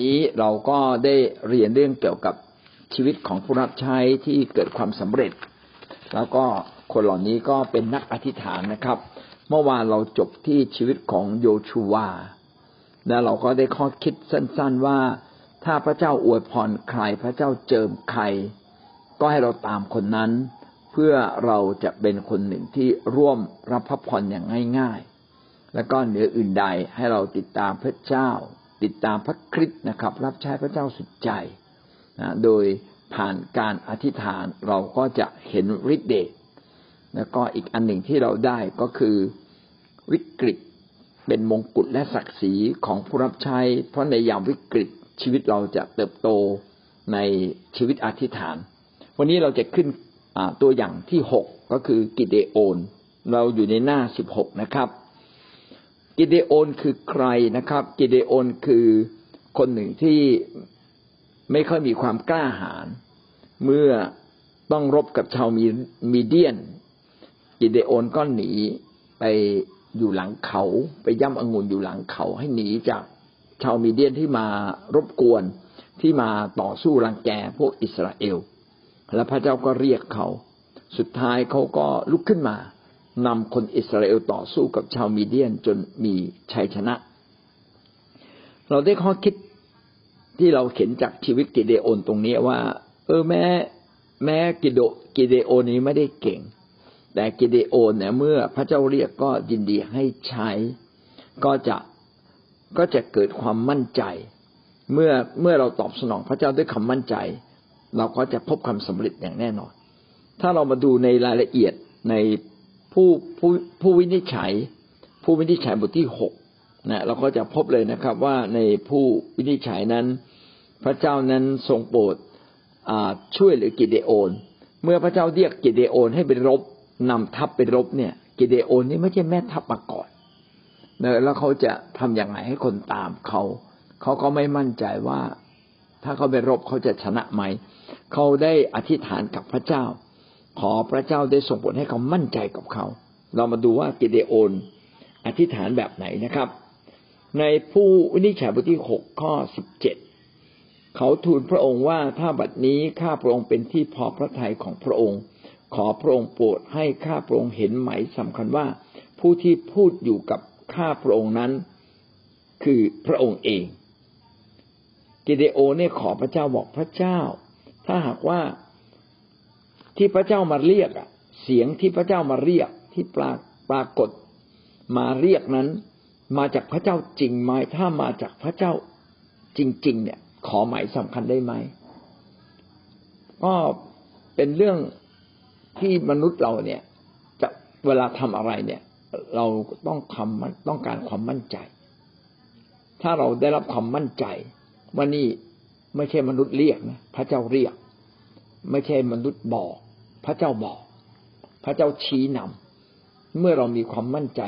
นี้เราก็ได้เรียนเรื่องเกี่ยวกับชีวิตของผู้รับใช้ที่เกิดความสำเร็จ แล้วก็คนเหล่านี้ก็เป็นนักอธิษฐานนะครับ เมื่อวานเราจบที่ชีวิตของโยชูวา แล้วเราก็ได้ข้อคิดสั้น ๆว่า ถ้าพระเจ้าอวยพรใครพระเจ้าเจิมใคร ก็ให้เราตามคนนั้น เพื่อเราจะเป็นคนหนึ่งที่ร่วมรับพระพรอย่างง่าย ๆ แล้วก็เหนืออื่นใดให้เราติดตามพระเจ้า ติดตามพระคริสต์นะครับ รับใช้พระเจ้าสุดใจนะโดยผ่านการอธิษฐานเราก็จะเห็นฤทธิ์เดชแล้วก็อีกอันหนึ่งที่เราได้ก็คือวิกฤตเป็นมงกุฎและศักดิ์ศรีของผู้รับใช้ เพราะในยามวิกฤตชีวิตเราจะเติบโตในชีวิตอธิษฐาน วันนี้เราจะขึ้นตัวอย่างที่หกก็คือกิเดโอน เราอยู่ในหน้าสิบหกนะครับ กิเดโอนคือใครนะครับ กิเดโอนคือคนหนึ่งที่ไม่ค่อยมีความกล้าหาญเมื่อต้องรบกับชาวมีมีเดียน กิเดโอนก็หนีไปอยู่หลังเขา ไปย่ำองุ่นอยู่หลังเขา ให้หนีจากชาวมีเดียนที่มารบกวนที่มาต่อสู้รังแกพวกอิสราเอล และพระเจ้าก็เรียกเขา สุดท้ายเขาก็ลุกขึ้นมา นำคนอิสราเอลต่อสู้กับชาวมีเดียนจนมีชัยชนะ เราได้ข้อคิดที่เราเข็นจากชีวิตกิเดโอนตรงนี้ว่า เออแม้แม้กิโดกิเดโอนนี้ไม่ได้เก่ง แต่กิเดโอนเนี่ยเมื่อพระเจ้าเรียกก็ยินดีให้ใช้ ก็จะก็จะเกิดความมั่นใจ เมื่อเมื่อเราตอบสนองพระเจ้าด้วยคำมั่นใจ เราก็จะพบความสำเร็จอย่างแน่นอน ถ้าเรามาดูในรายละเอียดใน ผู้ผู้ผู้วินิจฉัย ผู้วินิจฉัยบทที่หกนะเราก็จะพบเลยนะครับว่าในผู้วินิจฉัยนั้น พระเจ้านั้นทรงโปรดช่วยหรือกิเดโอน เมื่อพระเจ้าเรียกกิเดโอนให้ไปรบนำทัพไปรบเนี่ย กิเดโอนนี่ไม่ใช่แม่ทัพมาก่อนแล้วเขาจะทํำอย่างไรให้คนตามเขา เขาก็ไม่มั่นใจว่า ถ้าเขาไปรบเขาจะชนะไหม เขาได้อธิษฐานกับพระเจ้า ขอพระเจ้าได้ส่งผลให้เขามั่นใจกับเขา เรามาดูว่ากิเดโอนอธิษฐานแบบไหนนะครับ ในผู้วินิจฉัยบทที่หกข้อสิบเจ็ดเขาทูลพระองค์ว่าถ้าบัดนี้ข้าพระองค์เป็นที่พอพระทัยของพระองค์ ขอพระองค์โปรดให้ข้าพระองค์เห็นไหมสำคัญว่า ผู้ที่พูดอยู่กับข้าพระองค์นั้น คือพระองค์เองกิเดโอเนี่ยขอพระเจ้าบอกพระเจ้า ถ้าหากว่า ที่พระเจ้ามาเรียกอะเสียงที่พระเจ้ามาเรียกที่ปรากปรากฏมาเรียกนั้น มาจากพระเจ้าจริงไหมถ้ามาจากพระเจ้าจริง ๆ เนี่ย ขอหมายสำคัญได้ไหมก็เป็นเรื่องที่มนุษย์เราเนี่ย จะเวลาทำอะไรเนี่ย เราต้องคำต้องการความมั่นใจ ถ้าเราได้รับความมั่นใจว่านี่ไม่ใช่มนุษย์เรียกนะพระเจ้าเรียก ไม่ใช่มนุษย์บอก พระเจ้าบอก พระเจ้าชี้นำเมื่อเรามีความมั่นใจ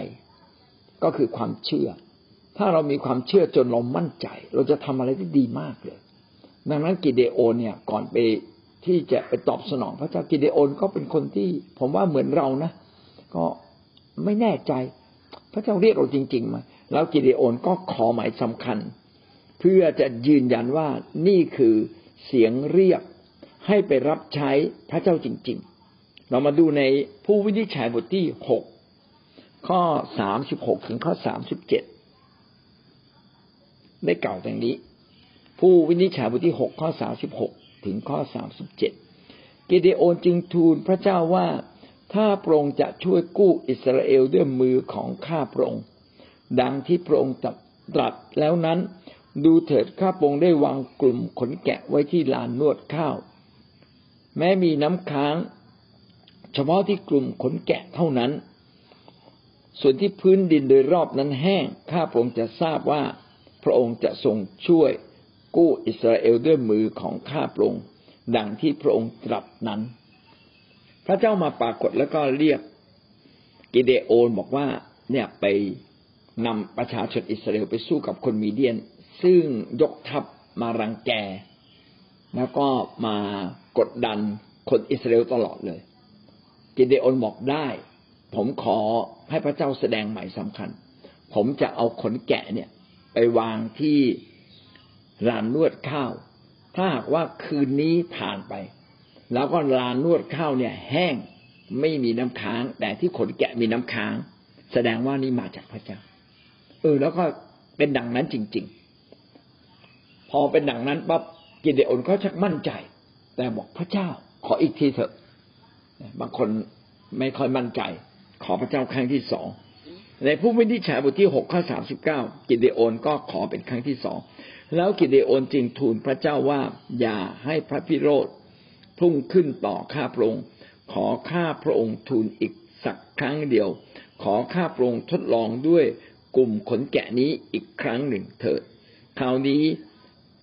ก็คือความเชื่อ ถ้าเรามีความเชื่อจนเรามั่นใจ เราจะทำอะไรที่ดีมากเลย ดังนั้นกิเดโอนเนี่ยก่อนไปที่จะไปตอบสนอง พระเจ้ากิเดโอนก็เป็นคนที่ ผมว่าเหมือนเรานะก็ไม่แน่ใจ พระเจ้าเรียกเราจริงๆไหมแล้วกิเดโอนก็ขอหมายสำคัญ เพื่อจะยืนยันว่านี่คือเสียงเรียก ให้ไปรับใช้พระเจ้าจริง ๆ เรามาดูในผู้วินิจฉัยบทที่หกข้อสามสิบหกถึงข้อสามสิบเจ็ดได้กล่าวอย่งนี้ ผู้วินิจฉัยบทที่หกข้อสามสิบหกถึงข้อสามสิบเจ็ดกิเดโอนจึงทูลพระเจ้าว่าถ้าพระองค์จะช่วยกู้อิสราเอลด้วยมือของข้าพระองค์ ดังที่พระองค์ตรัสแล้วนั้น ดูเถิดข้าพระองค์ได้วางกลุ่มขนแกะไว้ที่ลานนวดข้าว แม้มีน้ำค้าง เฉพาะที่กลุ่มขนแกะเท่านั้น ส่วนที่พื้นดินโดยรอบนั้นแห้ง ข้าพระองค์จะทราบว่า พระองค์จะทรงช่วยกู้อิสราเอลด้วยมือของข้าพระองค์ดังที่พระองค์ตรัสนั้น พระเจ้ามาปรากฏแล้วก็เรียกกิเดโอนบอกว่าเนี่ยไปนำประชาชนอิสราเอลไปสู้กับคนมีเดียน ซึ่งยกทัพมารังแก แล้วก็มากดดันคนอิสราเอลตลอดเลย กิเดโอนบอกได้ ผมขอให้พระเจ้าแสดงใหม่สำคัญ ผมจะเอาขนแกะเนี่ย ไปวางที่ลานนวดข้าว ถ้าหากว่าคืนนี้ผ่านไป แล้วก็ลานนวดข้าวเนี่ย แห้งไม่มีน้ำค้าง แต่ที่ขนแกะมีน้ำค้าง แสดงว่านี่มาจากพระเจ้า เออ แล้วก็เป็นดังนั้นจริง ๆ พอเป็นดังนั้นปั๊บ กิเดโอนก็ชักมั่นใจ แต่บอกพระเจ้า ขออีกทีเถอะ บางคนไม่ค่อยมั่นใจ ขอพระเจ้าครั้งที่สองในผู้วินิจฉัยบทที่หกข้อสามสิบเก้ากิเดโอนก็ขอเป็นครั้งที่สองแล้วกิเดโอนจึงทูลพระเจ้าว่า อย่าให้พระพิโรธพุ่งขึ้นต่อข้าพระองค์ขอข้าพระองค์ทูลอีกสักครั้งเดียว ขอข้าพระองค์ทดลองด้วยกลุ่มขนแกะนี้อีกครั้งหนึ่งเถิดคราวนี้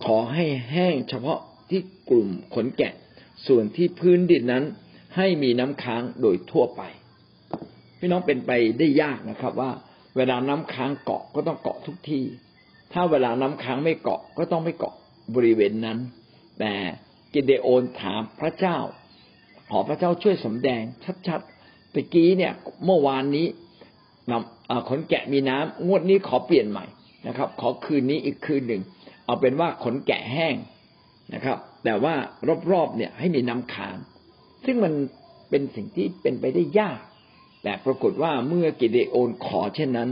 ขอให้แห้งเฉพาะที่กลุ่มขนแกะ ส่วนที่พื้นดินนั้น ให้มีน้ำค้างโดยทั่วไป พี่น้องเป็นไปได้ยากนะครับว่า เวลาน้ำค้างเกาะก็ต้องเกาะทุกที่ ถ้าเวลาน้ำค้างไม่เกาะก็ต้องไม่เกาะบริเวณนั้น แต่กิเดโอนถามพระเจ้า ขอพระเจ้าช่วยสำแดงชัดๆตะกี้เนี่ยเมื่อวานนี้นำขนแกะมีน้ำงวดนี้ขอเปลี่ยนใหม่นะครับ ขอคืนนี้อีกคืนหนึ่ง เอาเป็นว่าขนแกะแห้งนะครับ แต่ว่ารอบๆเนี่ยให้มีน้ำค้าง ซึ่งมันเป็นสิ่งที่เป็นไปได้ยาก แต่ปรากฏว่าเมื่อกิเดโอนขอเช่นนั้น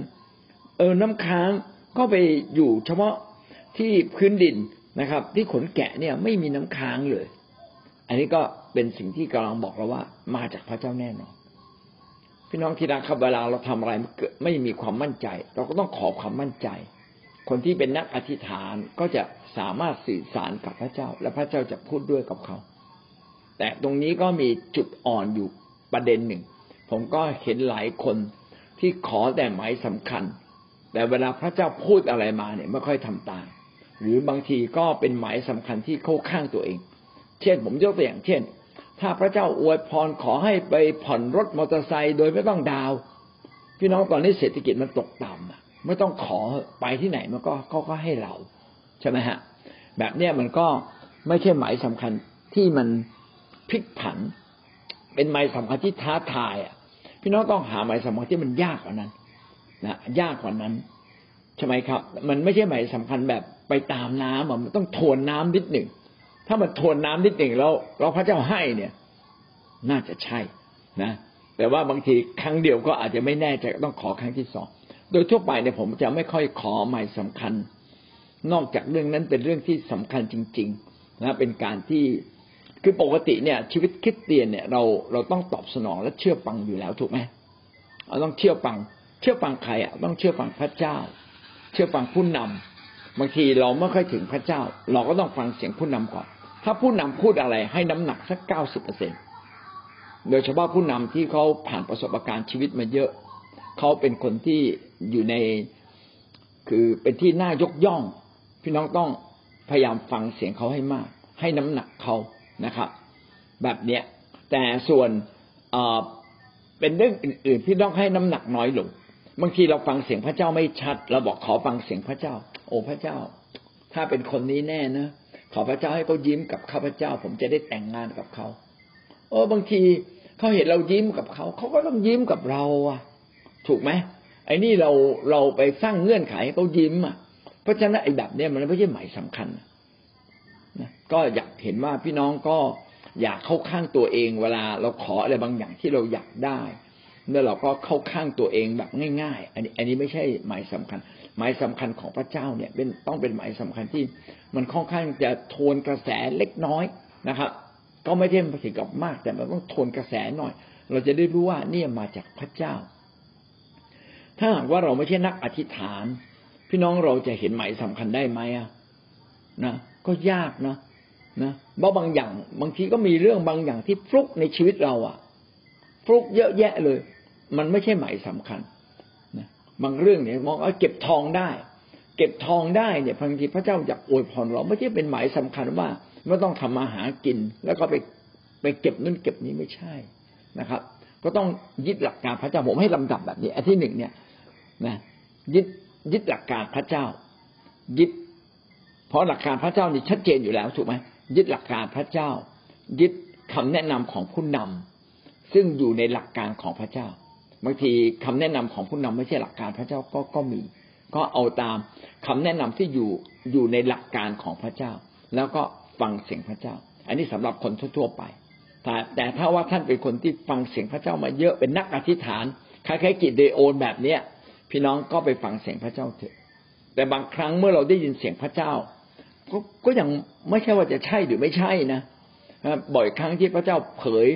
เออน้ำค้างก็ไปอยู่เฉพาะที่พื้นดินนะครับ ที่ขนแกะเนี่ยไม่มีน้ำค้างเลย อันนี้ก็เป็นสิ่งที่กำลังบอกเราว่า มาจากพระเจ้าแน่นอนพี่น้องที่รักครับเวลาเราทำอะไรไม่มีความมั่นใจ เราก็ต้องขอความมั่นใจ คนที่เป็นนักอธิษฐานก็จะสามารถสื่อสารกับพระเจ้า และพระเจ้าจะพูดด้วยกับเขา แต่ตรงนี้ก็มีจุดอ่อนอยู่ประเด็นหนึ่ง ผมก็เห็นหลายคนที่ขอแต่หมายสำคัญ แต่เวลาพระเจ้าพูดอะไรมาเนี่ยไม่ค่อยทำตาม หรือบางทีก็เป็นหมายสำคัญที่เข้าข้างตัวเอง เช่น ผมยกตัวอย่างเช่น ถ้าพระเจ้าอวยพรขอให้ไปผ่อนรถมอเตอร์ไซค์โดยไม่ต้องดาว พี่น้องตอนนี้เศรษฐกิจมันตกต่ำ ไม่ต้องขอไปที่ไหนมันก็เขาก็ให้เรา ใช่ไหมฮะ แบบเนี้ยมันก็ไม่ใช่หมายสำคัญที่มันพลิกผัน เป็นไม้สำคัญที่ท้าทายอะ พี่น้องต้องหาไม้สำคัญที่มันยากกว่านั้นนะยากกว่านั้นใช่ไหมครับ มันไม่ใช่หมายสำคัญแบบไปตามน้ำมันต้องทวนน้ำนิดหนึ่งถ้ามันทวนน้ำนิดหนึ่งแล้วเราพระเจ้าให้เนี่ย น่าจะใช่นะแต่ว่าบางทีครั้งเดียวก็อาจจะไม่แน่ใจต้องขอครั้งที่สอง โดยทั่วไปเนี่ยผมจะไม่ค่อยขอหมายสำคัญ นอกจากเรื่องนั้นเป็นเรื่องที่สำคัญจริง ๆ นะเป็นการที่คือปกติเนี่ยชีวิตคิดเตียนเนี่ยเราเราต้องตอบสนองและเชื่อฟังอยู่แล้วถูกไหมเราต้องเชื่อฟัง เชื่อฟังใครอะต้องเชื่อฟังพระเจ้า เชื่อฟังผู้นำบางทีเราไม่ค่อยถึงพระเจ้า เราก็ต้องฟังเสียงผู้นำก่อน ถ้าผู้นำพูดอะไรให้น้ำหนักสักเก้าสิบเปอร์เซ็นโดยเฉพาะผู้นำที่เขาผ่านประสบการณ์ชีวิตมาเยอะ เขาเป็นคนที่อยู่ในคือเป็นที่น่ายกย่อง พี่น้องต้องพยายามฟังเสียงเขาให้มาก ให้น้ำหนักเขานะครับ แบบเนี้ยแต่ส่วนเป็นเรื่องอื่นๆ พี่ต้องให้น้ำหนักน้อยลงบางทีเราฟังเสียงพระเจ้าไม่ชัด เราบอกขอฟังเสียงพระเจ้า โอ้พระเจ้า ถ้าเป็นคนนี้แน่นะขอพระเจ้าให้เขายิ้มกับข้าพเจ้า ผมจะได้แต่งงานกับเขาโอ้บางทีเขาเห็นเรายิ้มกับเขาเขาก็ต้องยิ้มกับเราอะ ถูกไหมไอ้นี่เราเราไปสร้างเงื่อนไขให้เขายิ้มอะ เพราะฉะนั้นไอ้แบบเนี้ยมันไม่ใช่หมายสำคัญนะก็อยากเห็นว่าพี่น้องก็อยากเข้าข้างตัวเอง เวลาเราขออะไรบางอย่างที่เราอยากได้แล้วเราก็เข้าข้างตัวเองแบบง่ายๆ อันนี้ อันนี้ไม่ใช่หมายสำคัญ หมายสำคัญของพระเจ้าเนี่ยเป็นต้องเป็นหมายสำคัญที่ มันค่อนข้างจะทวนกระแสเล็กน้อยนะครับ ก็ไม่ใช่ถึงกับมากแต่มันต้องทวนกระแสหน่อย เราจะได้รู้ว่านี่มาจากพระเจ้า ถ้าหากว่าเราไม่ใช่นักอธิษฐาน พี่น้องเราจะเห็นหมายสำคัญได้ไหมอะนะก็ยากนะนะเพราะบางอย่าง บางทีก็มีเรื่องบางอย่างที่ฟลุกในชีวิตเราอะฟลุกเยอะแยะเลย มันไม่ใช่หมายสำคัญนะบางเรื่องเนี่ยมองว่าเก็บทองได้ เก็บทองได้เนี่ยบางทีพระเจ้าอยากอวยพรเราไม่ใช่เป็นหมายสำคัญว่าไม่ต้องทำมาหากิน แล้วก็ไปไปเก็บนู่นเก็บนี้ไม่ใช่นะครับ ก็ต้องยึดหลักการพระเจ้าผมให้ลำดับแบบนี้อันที่หนึ่งเนี่ย นะยึดยึดหลักการพระเจ้า ยึด เพราะหลักการพระเจ้านี่ชัดเจนอยู่แล้วถูกไหมยึดหลักการพระเจ้า ยึดคำแนะนำของผู้นำซึ่งอยู่ในหลักการของพระเจ้าบางทีคำแนะนำของผู้นำไม่ใช่หลักการพระเจ้าก็ก็มี ก็เอาตามคำแนะนำที่อยู่อยู่ในหลักการของพระเจ้า แล้วก็ฟังเสียงพระเจ้า อันนี้สำหรับคนทั่วๆไป แต่แต่ถ้าว่าท่านเป็นคนที่ฟังเสียงพระเจ้ามาเยอะเป็นนักอธิษฐานคล้ายๆกิจเดโอนแบบเนี้ย พี่น้องก็ไปฟังเสียงพระเจ้าเถอะ แต่บางครั้งเมื่อเราได้ยินเสียงพระเจ้า ก็ก็ยังไม่ใช่ว่าจะใช่หรือไม่ใช่นะบ่อยครั้งที่พระเจ้าเผย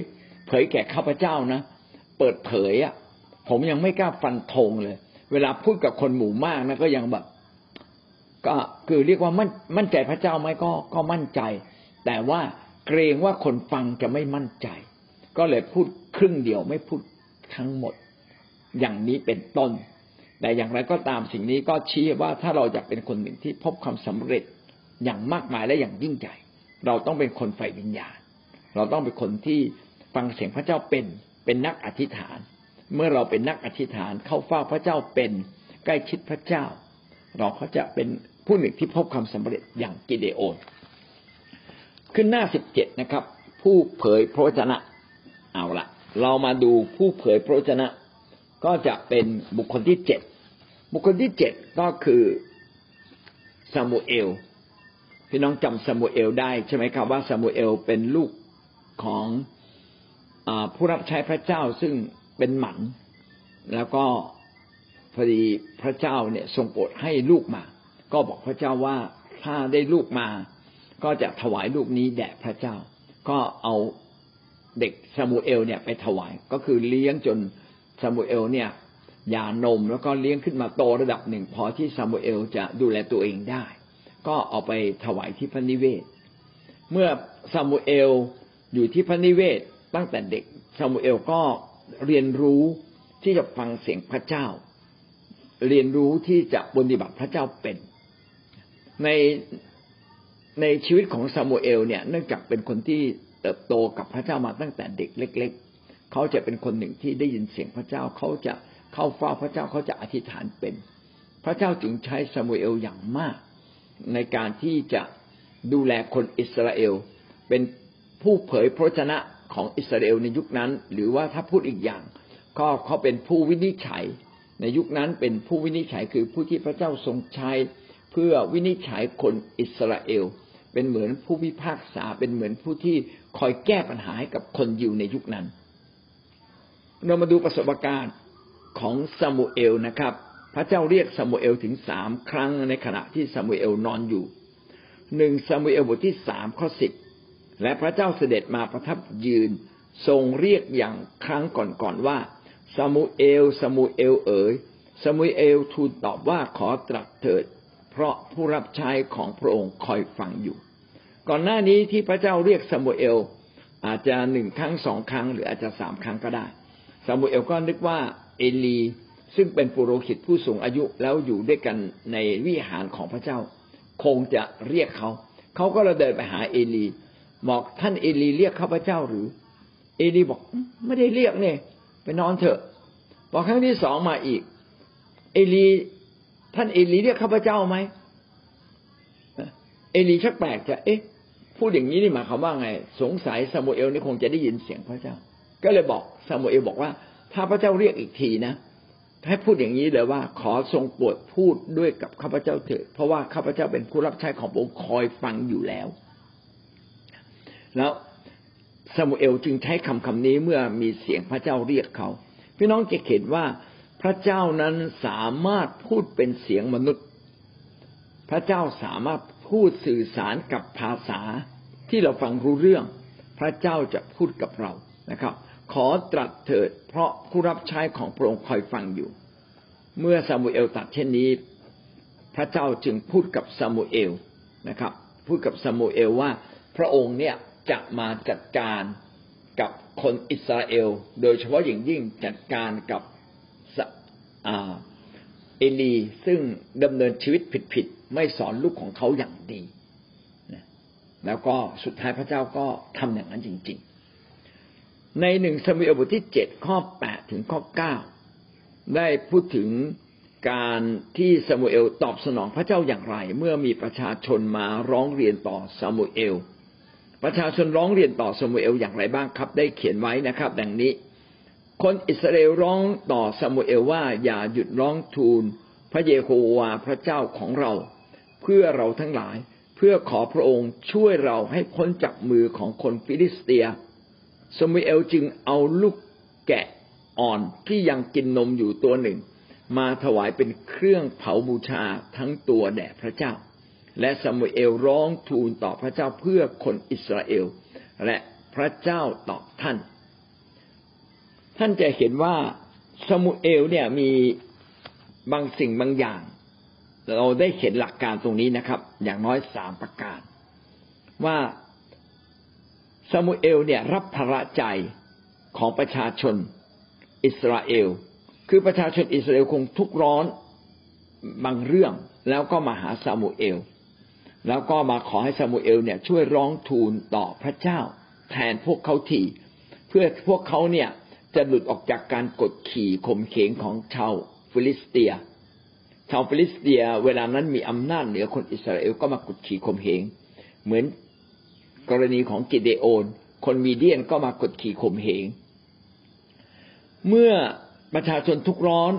เผยแก่ข้าพเจ้านะ เปิดเผยอะ ผมยังไม่กล้าฟันธงเลย เวลาพูดกับคนหมู่มากนะก็ยังแบบก็คือเรียกว่ามั่นมั่นใจพระเจ้าไหมก็ก็มั่นใจ แต่ว่าเกรงว่าคนฟังจะไม่มั่นใจ ก็เลยพูดครึ่งเดียวไม่พูดทั้งหมด อย่างนี้เป็นต้น แต่อย่างไรก็ตามสิ่งนี้ก็ชี้ว่าถ้าเราอยากเป็นคนหนึ่งที่พบความสำเร็จอย่างมากมายและอย่างยิ่งใหญ่ เราต้องเป็นคนไฟวิญญาณ เราต้องเป็นคนที่ฟังเสียงพระเจ้าเป็นเป็นนักอธิษฐาน เมื่อเราเป็นนักอธิษฐานเข้าเฝ้าพระเจ้าเป็นใกล้ชิดพระเจ้า เราก็จะเป็นผู้หนึ่งที่พบความสำเร็จอย่างกิเดโอน ขึ้นหน้าสิบเจ็ดนะครับ ผู้เผยพระวจนะเอาละเรามาดูผู้เผยพระวจนะ ก็จะเป็นบุคคลที่เจ็ด บุคคลที่เจ็ดก็คือซามูเอลพี่น้องจำซามูเอลได้ใช่ไหมครับว่าซามูเอลเป็นลูกของอผู้รับใช้พระเจ้าซึ่งเป็นหมัน แล้วก็พอดีพระเจ้าเนี่ยทรงโปรดให้ลูกมา ก็บอกพระเจ้าว่าถ้าได้ลูกมา ก็จะถวายลูกนี้แด่พระเจ้า ก็เอาเด็กซามูเอลเนี่ยไปถวายก็คือเลี้ยงจนซามูเอลเนี่ย หย่านมแล้วก็เลี้ยงขึ้นมาโตระดับหนึ่ง พอที่ซามูเอลจะดูแลตัวเองได้ ก็เอาไปถวายที่พระนิเวศ เมื่อซามูเอลอยู่ที่พระนิเวศตั้งแต่เด็กซามูเอลก็เรียนรู้ที่จะฟังเสียงพระเจ้า เรียนรู้ที่จะปฏิบัติพระเจ้าเป็น ในในชีวิตของซามูเอลเนี่ยเนื่องจากเป็นคนที่เติบโตกับพระเจ้ามาตั้งแต่เด็กเล็ก ๆ เขาจะเป็นคนหนึ่งที่ได้ยินเสียงพระเจ้าเขาจะ เข้าเฝ้าพระเจ้าเขาจะอธิษฐานเป็น พระเจ้าจึงใช้ซามูเอลอย่างมาก ในการที่จะดูแลคนอิสราเอล เป็นผู้เผยพระชนะของอิสราเอลในยุคนั้น หรือว่าถ้าพูดอีกอย่าง ก็เขาเป็นผู้วินิจฉัย ในยุคนั้นเป็นผู้วินิจฉัยคือผู้ที่พระเจ้าทรงใช้เพื่อวินิจฉัยคนอิสราเอล เป็นเหมือนผู้พิพากษาเป็นเหมือนผู้ที่คอยแก้ปัญหาให้กับคนยิวในยุคนั้น เรามาดูประสบการณ์ ของซามูเอลนะครับ พระเจ้าเรียกซามูเอลถึงสามครั้งในขณะที่ซามูเอลนอนอยู่หนึ่งซามูเอลบทที่สามข้อสิบและพระเจ้าเสด็จมาประทับยืนทรงเรียกอย่างครั้งก่อนๆว่าซามูเอลซามูเอลเอ๋ยซามูเอลทูลตอบว่าขอตรัสเถิด เพราะผู้รับใช้ของพระองค์คอยฟังอยู่ ก่อนหน้านี้ที่พระเจ้าเรียกซามูเอลอาจจะหนึ่งครั้งสองครั้ง หรืออาจจะสามครั้งก็ได้ซามูเอลก็นึกว่า เอลี ซึ่งเป็นปุโรหิตผู้สูงอายุแล้วอยู่ด้วยกันในวิหารของพระเจ้า คงจะเรียกเขา เขาก็เลยเดินไปหาเอลีบอกท่านเอลีเรียกข้าพเจ้าหรือ เอลีบอกไม่ได้เรียกเนี่ยไปนอนเถอะบอกครั้งที่สองมาอีก เอลีท่านเอลีเรียกข้าพเจ้าไหมเอลีชักแปลกจะเอ๊ะพูดอย่างนี้นี่หมายความว่าไง สงสัยซามูเอลนี่คงจะได้ยินเสียงพระเจ้า ก็เลยบอกซามูเอลบอกว่า ถ้าพระเจ้าเรียกอีกทีนะให้พูดอย่างนี้เลยว่า ขอทรงโปรดพูดด้วยกับข้าพเจ้าเถิดเพราะว่าข้าพเจ้าเป็นผู้รับใช้ของพระองค์คอยฟังอยู่แล้ว แล้วซามูเอลจึงใช้คำคำนี้เมื่อมีเสียงพระเจ้าเรียกเขา พี่น้องจะเห็นว่าพระเจ้านั้นสามารถพูดเป็นเสียงมนุษย์ พระเจ้าสามารถพูดสื่อสารกับภาษาที่เราฟังรู้เรื่อง พระเจ้าจะพูดกับเรานะครับ ขอตรัสเถิด เพราะผู้รับใช้ของพระองค์คอยฟังอยู่ เมื่อซามูเอลตัดเช่นนี้ พระเจ้าจึงพูดกับซามูเอลนะครับ พูดกับซามูเอลว่าพระองค์เนี่ยจะมาจัดการกับคนอิสราเอล โดยเฉพาะอย่างยิ่งจัดการกับเอลีซึ่งดำเนินชีวิตผิดๆไม่สอนลูกของเขาอย่างดี แล้วก็สุดท้ายพระเจ้าก็ทำอย่างนั้นจริง ๆ ในหนึ่งสมุเอลบทที่เจ็ดข้อแปดถึงข้อเก้าได้พูดถึงการที่ซามูเอลตอบสนองพระเจ้าอย่างไร เมื่อมีประชาชนมาร้องเรียนต่อซามูเอล ประชาชนร้องเรียนต่อซามูเอลอย่างไรบ้างครับ ได้เขียนไว้นะครับ ดังนี้ คนอิสราเอลร้องต่อซามูเอลว่าอย่าหยุดร้องทูล พระเยโฮวาห์พระเจ้าของเรา เพื่อเราทั้งหลาย เพื่อขอพระองค์ช่วยเราให้พ้นจากมือของคนฟิลิสเตีย ซามูเอลจึงเอาลูกแกะอ่อนที่ยังกินนมอยู่ตัวหนึ่ง มาถวายเป็นเครื่องเผาบูชาทั้งตัวแด่พระเจ้า และสมุเอลร้องทูลต่อพระเจ้าเพื่อคนอิสราเอล และพระเจ้าตอบท่าน ท่านจะเห็นว่าสมุเอลเนี่ยมีบางสิ่งบางอย่าง เราได้เห็นหลักการตรงนี้นะครับ อย่างน้อยสามประการ ว่า ซามูเอลเนี่ยรับภาระใจของประชาชนอิสราเอล คือประชาชนอิสราเอลคงทุกร้อนบางเรื่องแล้วก็มาหาซามูเอล แล้วก็มาขอให้ซามูเอลเนี่ยช่วยร้องทูลต่อพระเจ้า แทนพวกเขาทีเพื่อพวกเขาเนี่ยจะหลุดออกจากการกดขี่ข่มเหงของชาวฟิลิสเตีย ชาวฟิลิสเตีย เวลานั้นมีอำนาจเหนือคนอิสราเอลก็มากดขี่ข่มเหงเหมือน กรณีของกิเดโอน คนมีเดียนก็มากดขี่ข่มเหง เมื่อประชาชนทุกร้อน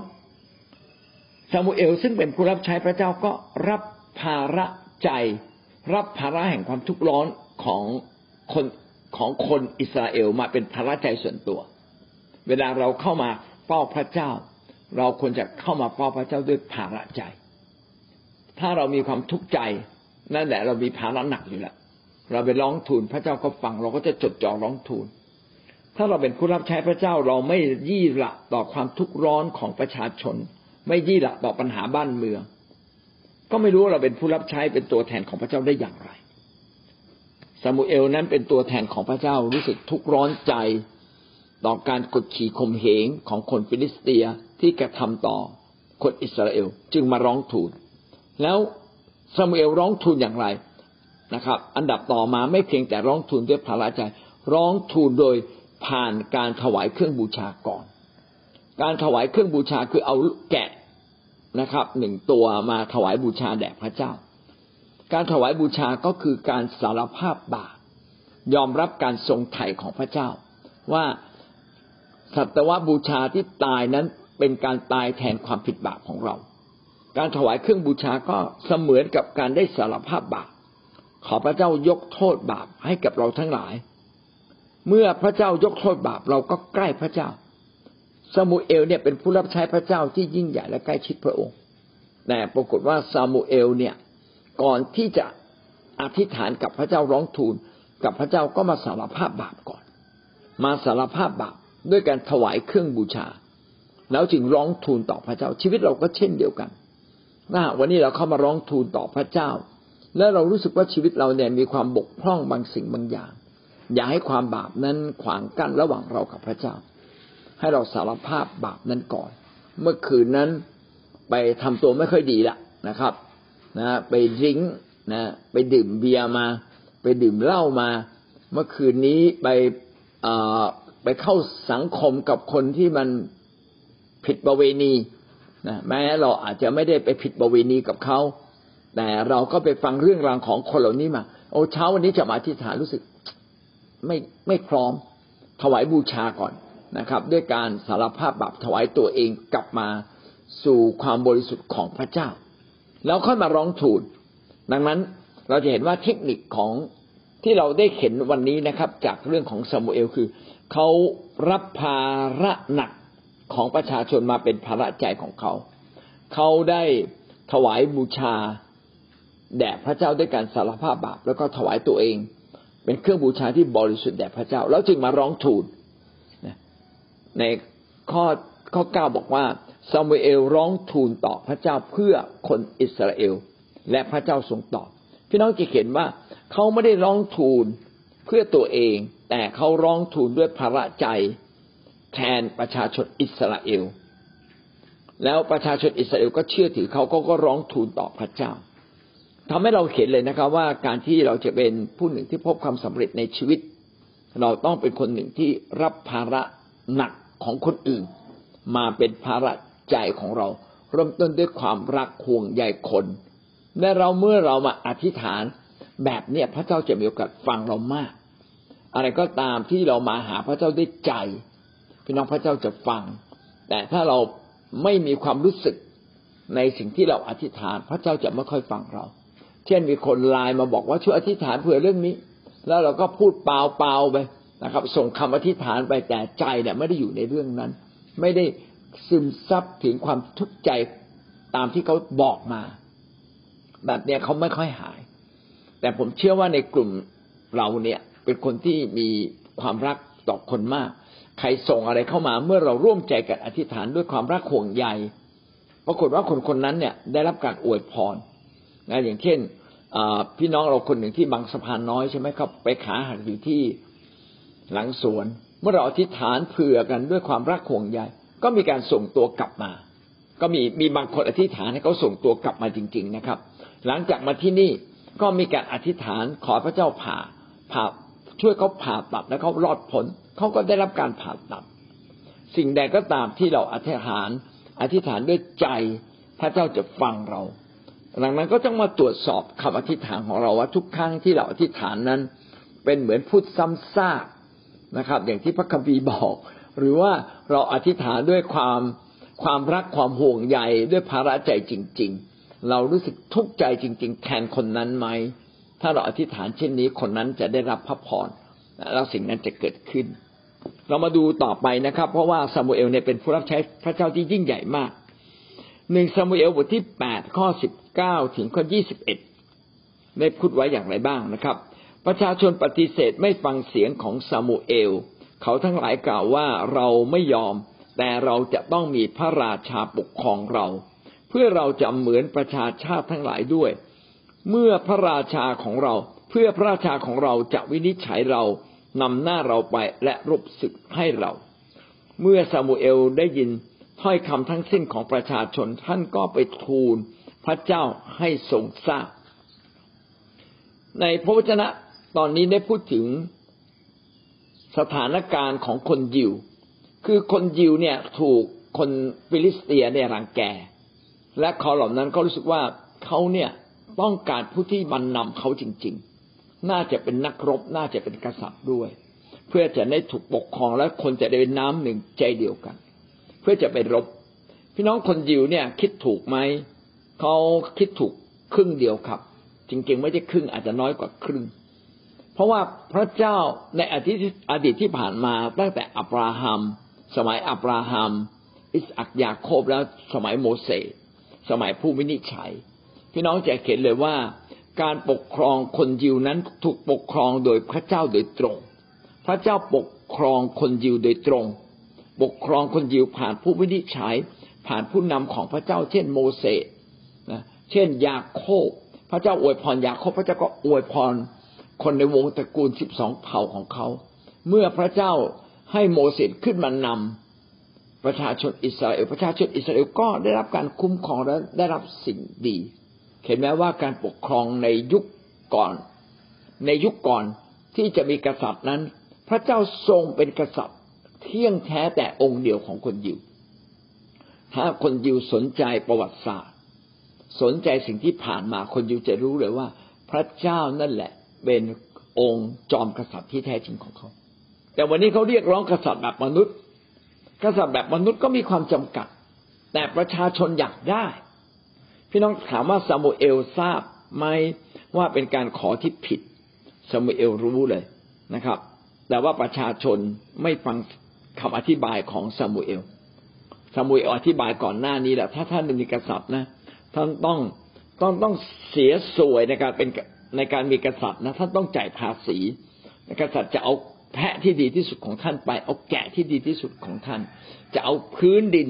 ซามูเอลซึ่งเป็นผู้รับใช้พระเจ้าก็รับภาระใจ รับภาระแห่งความทุกข์ร้อนของคนของคนอิสราเอลมาเป็นภาระใจส่วนตัว เวลาเราเข้ามาเฝ้าพระเจ้า เราควรจะเข้ามาเฝ้าพระเจ้าด้วยภาระใจ ถ้าเรามีความทุกข์ใจ นั่นแหละเรามีภาระหนักอยู่แล้ว เราไปร้องทูลพระเจ้าก็ฟัง เราก็จะจดจ่อร้องทูล ถ้าเราเป็นผู้รับใช้พระเจ้าเราไม่ยี่หระต่อความทุกข์ร้อนของประชาชน ไม่ยี่หระต่อปัญหาบ้านเมือง ก็ไม่รู้ว่าเราเป็นผู้รับใช้เป็นตัวแทนของพระเจ้าได้อย่างไรซามูเอลนั้นเป็นตัวแทนของพระเจ้ารู้สึกทุกข์ร้อนใจต่อการกดขี่ข่มเหงของคนฟิลิสเตียที่กระทำต่อคนอิสราเอลจึงมาร้องทูล แล้วซามูเอลร้องทูลอย่างไร นะครับ อันดับต่อมาไม่เพียงแต่ร้องทูลด้วยภาระใจ ร้องทูลโดยผ่านการถวายเครื่องบูชาก่อน การถวายเครื่องบูชาคือเอาแกะนะครับหนึ่งตัวมาถวายบูชาแด่พระเจ้า การถวายบูชาก็คือการสารภาพบาปยอมรับการทรงไถ่ของพระเจ้า ว่าสัตวบูชาที่ตายนั้นเป็นการตายแทนความผิดบาปของเรา การถวายเครื่องบูชาก็เสมือนกับการได้สารภาพบาป ขอพระเจ้ายกโทษบาปให้กับเราทั้งหลาย เมื่อพระเจ้ายกโทษบาปเราก็ใกล้พระเจ้า ซามูเอลเนี่ยเป็นผู้รับใช้พระเจ้าที่ยิ่งใหญ่และใกล้ชิดพระองค์ แต่ปรากฏว่าซามูเอลเนี่ยก่อนที่จะอธิษฐานกับพระเจ้าร้องทูลกับพระเจ้าก็มาสารภาพบาปก่อน มาสารภาพบาปด้วยการถวายเครื่องบูชา แล้วจึงร้องทูลต่อพระเจ้าชีวิตเราก็เช่นเดียวกันถ้าวันนี้เราเข้ามาร้องทูลต่อพระเจ้า และเรารู้สึกว่าชีวิตเราเนี่ยมีความบกพร่องบางสิ่งบางอย่าง อย่าให้ความบาปนั้นขวางกั้นระหว่างเรากับพระเจ้า ให้เราสารภาพบาปนั้นก่อน เมื่อคืนนั้นไปทำตัวไม่ค่อยดีละนะครับนะไปริ้งนะไปดื่มเบียร์มา ไปดื่มเหล้ามา เมื่อคืนนี้ไปไปเข้าสังคมกับคนที่มันผิดประเวณีนะแม้เราอาจจะไม่ได้ไปผิดประเวณีกับเขา แต่เราก็ไปฟังเรื่องราวของคนเหล่านี้มา โอ้เช้าวันนี้จะมาที่ฐานรู้สึกไม่ไม่พร้อมถวายบูชาก่อนนะครับ ด้วยการสารภาพบาปถวายตัวเองกลับมาสู่ความบริสุทธิ์ของพระเจ้า แล้วค่อยมาร้องทูลดังนั้นเราจะเห็นว่าเทคนิคของที่เราได้เห็นวันนี้นะครับ จากเรื่องของซามูเอลคือเขารับภาระหนักของประชาชนมาเป็นภาระใจของเขา เขาได้ถวายบูชา แด่พระเจ้าด้วยการสารภาพบาปแล้วก็ถวายตัวเอง เป็นเครื่องบูชาที่บริสุทธิ์แด่พระเจ้า แล้วจึงมาร้องทูลในข้อข้อเก้าบอกว่าซามูเอลร้องทูลต่อพระเจ้าเพื่อคนอิสราเอล และพระเจ้าทรงตอบพี่น้องจะเห็นว่าเขาไม่ได้ร้องทูลเพื่อตัวเอง แต่เขาร้องทูลด้วยภาระใจแทนประชาชนอิสราเอล แล้วประชาชนอิสราเอลก็เชื่อถือเขาก็ก็ร้องทูลต่อพระเจ้า ทำให้เราเห็นเลยนะครับ ว่าการที่เราจะเป็นผู้หนึ่งที่พบความสำเร็จในชีวิต เราต้องเป็นคนหนึ่งที่รับภาระหนักของคนอื่น มาเป็นภาระใจของเรา เริ่มต้นด้วยความรักห่วงใยคนและเราเมื่อเรามาอธิษฐานแบบเนี้ยพระเจ้าจะมีโอกาสฟังเรามาก อะไรก็ตามที่เรามาหาพระเจ้าด้วยใจ พี่น้องพระเจ้าจะฟัง แต่ถ้าเราไม่มีความรู้สึกในสิ่งที่เราอธิษฐาน พระเจ้าจะไม่ค่อยฟังเรา เช่นมีคนไลน์มาบอกว่าช่วยอธิษฐานเผื่อเรื่องนี้ แล้วเราก็พูดเปล่าๆไปนะครับ ส่งคำอธิษฐานไปแต่ใจเนี่ยไม่ได้อยู่ในเรื่องนั้น ไม่ได้ซึมซับถึงความทุกข์ใจตามที่เขาบอกมา แบบเนี้ยเขาไม่ค่อยหาย แต่ผมเชื่อว่าในกลุ่มเราเนี่ย เป็นคนที่มีความรักต่อคนมาก ใครส่งอะไรเข้ามาเมื่อเราร่วมใจกันอธิษฐานด้วยความรักห่วงใยปรากฏว่าคนคนนั้นเนี่ยได้รับการอวยพร นะอย่างเช่นพี่น้องเราคนหนึ่งที่บางสะพานน้อยใช่ไหมครับไปขาหักอยู่ที่หลังสวน เมื่อเราอธิษฐานเผื่อกันด้วยความรักห่วงใยก็มีการส่งตัวกลับมา ก็มีมีบางคนอธิษฐานให้เขาส่งตัวกลับมาจริง ๆนะครับ หลังจากมาที่นี่ก็มีการอธิษฐานขอพระเจ้าผ่าผ่าช่วยเขาผ่าตัดแล้วเขารอดผลเขาก็ได้รับการผ่าตัด สิ่งใดก็ตามที่เราอธิษฐาน อธิษฐานด้วยใจ พระเจ้าจะฟังเรา หลังนั้นก็ต้องมาตรวจสอบคำอธิษฐานของเราว่าทุกครั้งที่เราอธิษฐานนั้น เป็นเหมือนพูดซ้ำซากนะครับ อย่างที่พระคัมภีร์บอก หรือว่าเราอธิษฐานด้วยความความรักความห่วงใยด้วยภาระใจจริง ๆ เรารู้สึกทุกข์ใจจริง ๆ แทนคนนั้นไหมถ้าเราอธิษฐานเช่นนี้คนนั้นจะได้รับพระพรแล้วสิ่งนั้นจะเกิดขึ้น เรามาดูต่อไปนะครับ เพราะว่าซามูเอลเนี่ยเป็นผู้รับใช้พระเจ้าที่ยิ่งใหญ่มากหนึ่งซามูเอลบทที่แปดข้อสิบ เก้าถึงข้อยี่สิบเอ็ดได้พูดไว้อย่างไรบ้างนะครับ ประชาชนปฏิเสธไม่ฟังเสียงของซามูเอล เขาทั้งหลายกล่าวว่าเราไม่ยอม แต่เราจะต้องมีพระราชาปกครองเรา เพื่อเราจะเหมือนประชาชาติทั้งหลายด้วย เมื่อพระราชาของเรา เพื่อพระราชาของเราจะวินิจฉัยเรานำหน้าเราไปและรบศึกให้เรา เมื่อซามูเอลได้ยินถ้อยคำทั้งสิ้นของประชาชนท่านก็ไปทูล พระเจ้าให้ทรงทราบ ในพระวจนะตอนนี้ได้พูดถึงสถานการณ์ของคนยิว คือคนยิวเนี่ยถูกคนฟิลิสเตียเนี่ยรังแก และเขาเหล่านั้นก็รู้สึกว่าเขาเนี่ยต้องการผู้ที่บรรนำเขาจริง ๆ น่าจะเป็นนักรบ น่าจะเป็นกษัตริย์ด้วย เพื่อจะได้ถูกปกครองและคนจะได้เป็นน้ำหนึ่งใจเดียวกัน เพื่อจะไปรบ พี่น้องคนยิวเนี่ยคิดถูกไหม เขาคิดถูกครึ่งเดียวครับ จริงๆไม่ใช่ครึ่งอาจจะน้อยกว่าครึ่ง เพราะว่าพระเจ้าในอดีตอดีตที่ผ่านมาตั้งแต่อับราฮัมสมัยอับราฮัมอิสอักยาโคบแล้วสมัยโมเสสสมัยผู้วินิจฉัย พี่น้องจะเห็นเลยว่าการปกครองคนยิวนั้นถูกปกครองโดยพระเจ้าโดยตรง พระเจ้าปกครองคนยิวโดยตรง ปกครองคนยิวผ่านผู้วินิจฉัย ผ่านผู้นำของพระเจ้าเช่นโมเสส เช่นยาโคบพระเจ้าอวยพรยาโคบพระเจ้าก็อวยพรคนในวงตระกูลสิบสองเผ่าของเขา เมื่อพระเจ้าให้โมเสสขึ้นมานำประชาชนอิสราเอลประชาชนอิสราเอลก็ได้รับการคุ้มครองและได้รับสิ่งดี เห็นไหมว่าการปกครองในยุคก่อน ในยุคก่อนที่จะมีกษัตริย์นั้น พระเจ้าทรงเป็นกษัตริย์เที่ยงแท้แต่องค์เดียวของคนยิว ถ้าคนยิวสนใจประวัติศาสตร์ สนใจสิ่งที่ผ่านมาคนยิวจะรู้เลยว่า พระเจ้านั่นแหละเป็นองค์จอมกษัตริย์ที่แท้จริงของเขา แต่วันนี้เขาเรียกร้องกษัตริย์แบบมนุษย์ กษัตริย์แบบมนุษย์ก็มีความจำกัด แต่ประชาชนอยากได้ พี่น้องถามว่าซามูเอลทราบไหมว่าเป็นการขอที่ผิดซามูเอลรู้เลยนะครับ แต่ว่าประชาชนไม่ฟังคำอธิบายของซามูเอลซามูเอลอธิบายก่อนหน้านี้แหละถ้าท่านมีกษัตริย์นะ ท่านต้องต้องต้องเสียสวยในการเป็นในการมีกษัตริย์นะท่านต้องจ่ายภาษีกษัตริย์จะเอาแพะที่ดีที่สุดของท่านไป เอาแกะที่ดีที่สุดของท่าน จะเอาพื้นดิน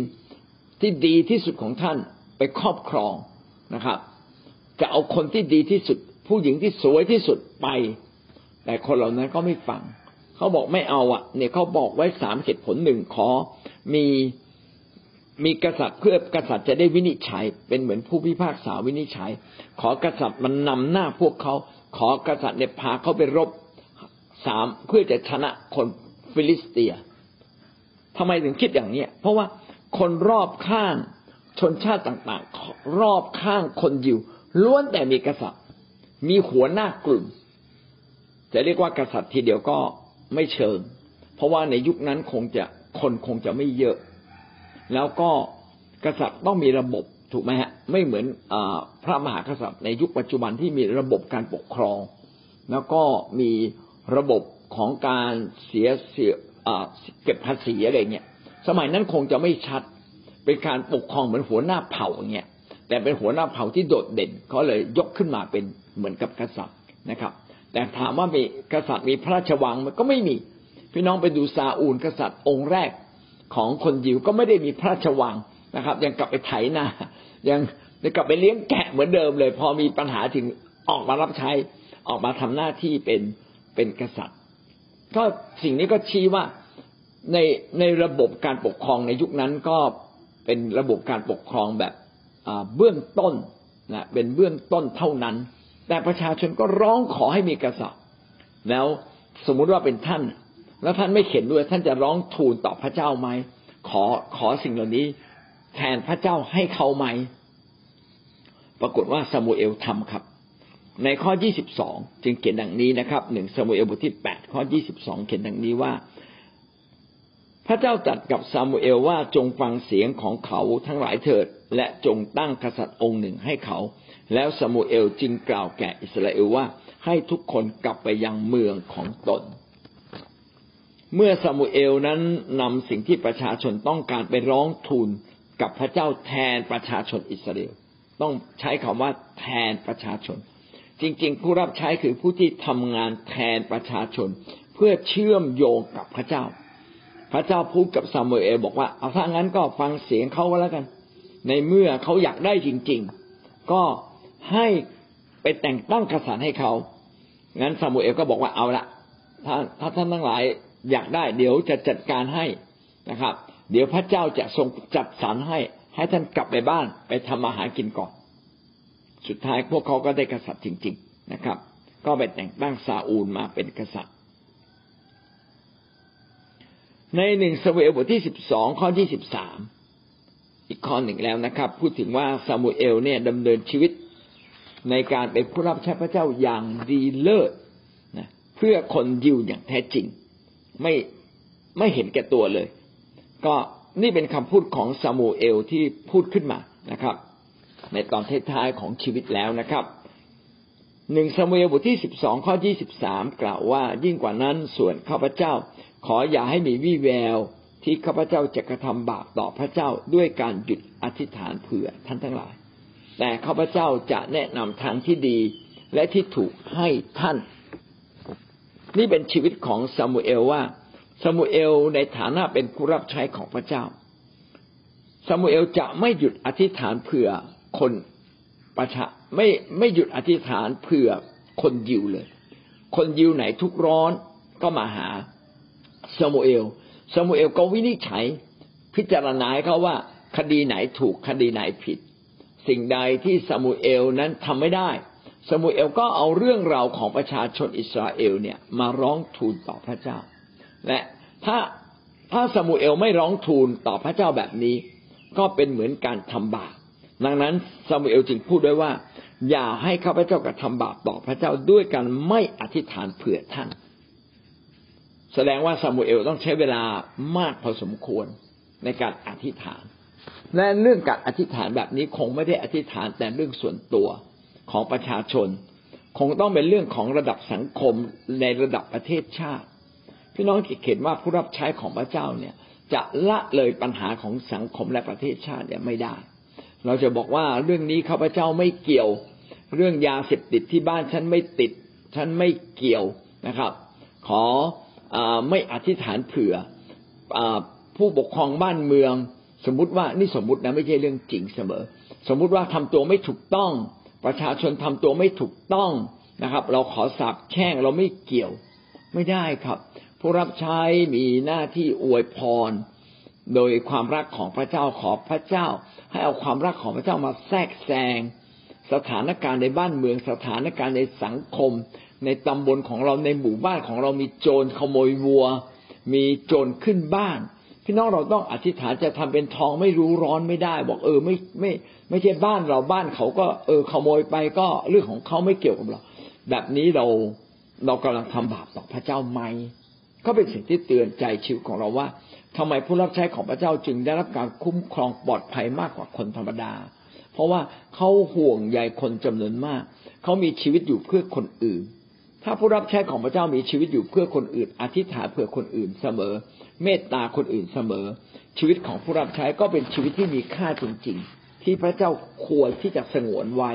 ที่ดีที่สุดของท่านไปครอบครองนะครับ จะเอาคนที่ดีที่สุด ผู้หญิงที่สวยที่สุดไป แต่คนเหล่านั้นก็ไม่ฟัง เขาบอกไม่เอาอะ เนี่ยเขาบอกไว้สามเหตุผลหนึ่งขอมี มีกษัตริย์เพื่อกษัตริย์จะได้วินิจฉัย เป็นเหมือนผู้พิพากษาวินิจฉัย ขอกษัตริย์มันนำหน้าพวกเขา ขอกษัตริย์เนี่ยพาเขาไปรบสามเพื่อจะชนะคนฟิลิสเตียทำไมถึงคิดอย่างนี้เพราะว่าคนรอบข้างชนชาติต่างๆ รอบข้างคนยิวล้วนแต่มีกษัตริย์ มีหัวหน้ากลุ่ม จะเรียกว่ากษัตริย์ทีเดียวก็ไม่เชิง เพราะว่าในยุคนั้นคงจะคนคงจะไม่เยอะ แล้วก็กษัตริย์ต้องมีระบบถูกไหมฮะไม่เหมือนอพระมหากษัตริย์ในยุคปัจจุบันที่มีระบบการปกครอง แล้วก็มีระบบของการเสียเสียเก็บภาษีอะไรเงี้ยสมัยนั้นคงจะไม่ชัดเป็นการปกครองเหมือนหัวหน้าเผ่าเงี้ยแต่เป็นหัวหน้าเผ่าที่โดดเด่นเขาเลยยกขึ้นมาเป็นเหมือนกับกษัตริย์นะครับ แต่ถามว่ามีกษัตริย์มีพระราชวังมันก็ไม่มี พี่น้องไปดูซาอูลกษัตริย์องค์แรก ของคนยิวก็ไม่ได้มีพระราชวังนะครับ ยังกลับไปไถนายังยังกลับไปเลี้ยงแกะเหมือนเดิมเลย พอมีปัญหาถึงออกมารับใช้ออกมาทำหน้าที่เป็นเป็นกษัตริย์ ก็สิ่งนี้ก็ชี้ว่าในในระบบการปกครองในยุคนั้นก็เป็นระบบการปกครองแบบเบื้องต้นนะเป็นเบื้องต้นเท่านั้น แต่ประชาชนก็ร้องขอให้มีกษัตริย์ แล้วสมมุติว่าเป็นท่าน แล้วท่านไม่เข็นด้วย ท่านจะร้องทูลต่อพระเจ้าไหมขอขอสิ่งเหล่านี้ แทนพระเจ้าให้เขาไหม ปรากฏว่าซามูเอลทำครับ ในข้อยี่สิบสองจึงเขียนดังนี้นะครับหนึ่งซามูเอลบทที่แปดข้อยี่สิบสองเขียนดังนี้ว่า พระเจ้าตรัสกับซามูเอลว่าจงฟังเสียงของเขาทั้งหลายเถิด และจงตั้งกษัตริย์องค์หนึ่งให้เขา แล้วซามูเอลจึงกล่าวแก่อิสราเอลว่าให้ทุกคนกลับไปยังเมืองของตน เมื่อซามูเอลนั้นนำสิ่งที่ประชาชนต้องการไปร้องทูลกับพระเจ้าแทนประชาชนอิสราเอลต้องใช้คำว่าแทนประชาชน จริง ๆ ผู้รับใช้คือผู้ที่ทำงานแทนประชาชน เพื่อเชื่อมโยงกับพระเจ้า พระเจ้าพูดกับซามูเอลบอกว่าเอาถ้างั้นก็ฟังเสียงเขาก็แล้วกัน ในเมื่อเขาอยากได้จริง ๆ ก็ให้ไปแต่งตั้งกษัตริย์ให้เขางั้นซามูเอลก็บอกว่าเอาละถ้าถ้าท่านทั้งหลาย อยากได้เดี๋ยวจะจัดการให้นะครับ เดี๋ยวพระเจ้าจะทรงจัดสรรให้ ให้ท่านกลับไปบ้านไปทำมาหารกินก่อน สุดท้ายพวกเขาก็ได้กษัตริย์จริง ๆนะครับ ก็ไปแต่งตั้งซาอูลมาเป็นกษัตริย์ ในหนึ่งสเอลบทที่สิบสองข้อที่สิบสามอีกข้อหนึ่งแล้วนะครับ พูดถึงว่าซามูเอลเนี่ยดำเนินชีวิตในการเป็นผู้รับใช้พระเจ้าอย่างดีเลิศนะเพื่อคนยิวอย่างแท้จริง ไม่ไม่เห็นแก่ตัวเลย ก็นี่เป็นคำพูดของซามูเอลที่พูดขึ้นมานะครับ ในตอนท้ายๆของชีวิตแล้วนะครับหนึ่งซามูเอลบทที่สิบสองข้อยี่สิบสามกล่าวว่ายิ่งกว่านั้นส่วนข้าพเจ้า ขออย่าให้มีวี่แววที่ข้าพเจ้าจะกระทำบาปต่อพระเจ้าด้วยการหยุดอธิษฐานเผื่อท่านทั้งหลาย แต่ข้าพเจ้าจะแนะนำทางที่ดีและที่ถูกให้ท่าน นี่เป็นชีวิตของซามูเอลว่าซามูเอลในฐานะเป็นผู้รับใช้ของพระเจ้าซามูเอลจะไม่หยุดอธิษฐานเผื่อคนประชาไม่ไม่หยุดอธิษฐานเผื่อคนยิวเลย คนยิวไหนทุกข์ร้อนก็มาหาซามูเอลซามูเอลก็วินิจฉัย พิจารณาเขาว่า คดีไหนถูกคดีไหนผิด สิ่งใดที่ซามูเอลนั้นทำไม่ได้ ซามูเอลก็เอาเรื่องราวของประชาชนอิสราเอลเนี่ยมาร้องทูลต่อพระเจ้า และถ้าถ้าซามูเอลไม่ร้องทูลต่อพระเจ้าแบบนี้ ก็เป็นเหมือนการทำบาปดังนั้นซามูเอลจึงพูดด้วยว่า อย่าให้ข้าพเจ้ากระทำบาปต่อพระเจ้าด้วยการไม่อธิษฐานเผื่อท่าน แสดงว่าซามูเอลต้องใช้เวลามากพอสมควรในการอธิษฐาน และเรื่องการอธิษฐานแบบนี้คงไม่ได้อธิษฐานแต่เรื่องส่วนตัว ของประชาชน คงต้องเป็นเรื่องของระดับสังคมในระดับประเทศชาติ พี่น้องเห็นว่าผู้รับใช้ของพระเจ้าเนี่ย จะละเลยปัญหาของสังคมและประเทศชาติเนี่ยไม่ได้ เราจะบอกว่าเรื่องนี้ข้าพเจ้าไม่เกี่ยว เรื่องยาเสพติดที่บ้านฉันไม่ติด ฉันไม่เกี่ยวนะครับ ขอไม่อธิษฐานเผื่ออผู้ปกครองบ้านเมือง สมมุติว่านี่สมมุตินะไม่ใช่เรื่องจริงเสมอ สมมุติว่าทำตัวไม่ถูกต้อง ประชาชนทำตัวไม่ถูกต้องนะครับ เราขอสาบแช่งเราไม่เกี่ยวไม่ได้ครับ ผู้รับใช้มีหน้าที่อวยพร โดยความรักของพระเจ้าขอพระเจ้า ให้เอาความรักของพระเจ้ามาแทรกแซงสถานการณ์ในบ้านเมืองสถานการณ์ในสังคม ในตำบลของเราในหมู่บ้านของเรามีโจรขโมยวัว มีโจรขึ้นบ้าน พี่น้องเราต้องอธิษฐานจะทำเป็นทองไม่รู้ร้อนไม่ได้ บอกเออไม่ไม่ ไม่ใช่บ้านเราบ้านเขาก็เออขโมยไปก็เรื่องของเขาไม่เกี่ยวกับเรา แบบนี้เราเรากำลังทำบาปต่อพระเจ้าไหมก็เป็นสิ่งที่เตือนใจชีวิตของเราว่าทำไมผู้รับใช้ของพระเจ้าจึงได้รับการคุ้มครองปลอดภัยมากกว่าคนธรรมดา เพราะว่าเขาห่วงใยคนจำนวนมาก เขามีชีวิตอยู่เพื่อคนอื่น ถ้าผู้รับใช้ของพระเจ้ามีชีวิตอยู่เพื่อคนอื่น อธิษฐานเพื่อคนอื่นเสมอ เมตตาคนอื่นเสมอ ชีวิตของผู้รับใช้ก็เป็นชีวิตที่มีค่าจริง ๆ ที่พระเจ้าควรที่จะสงวนไว้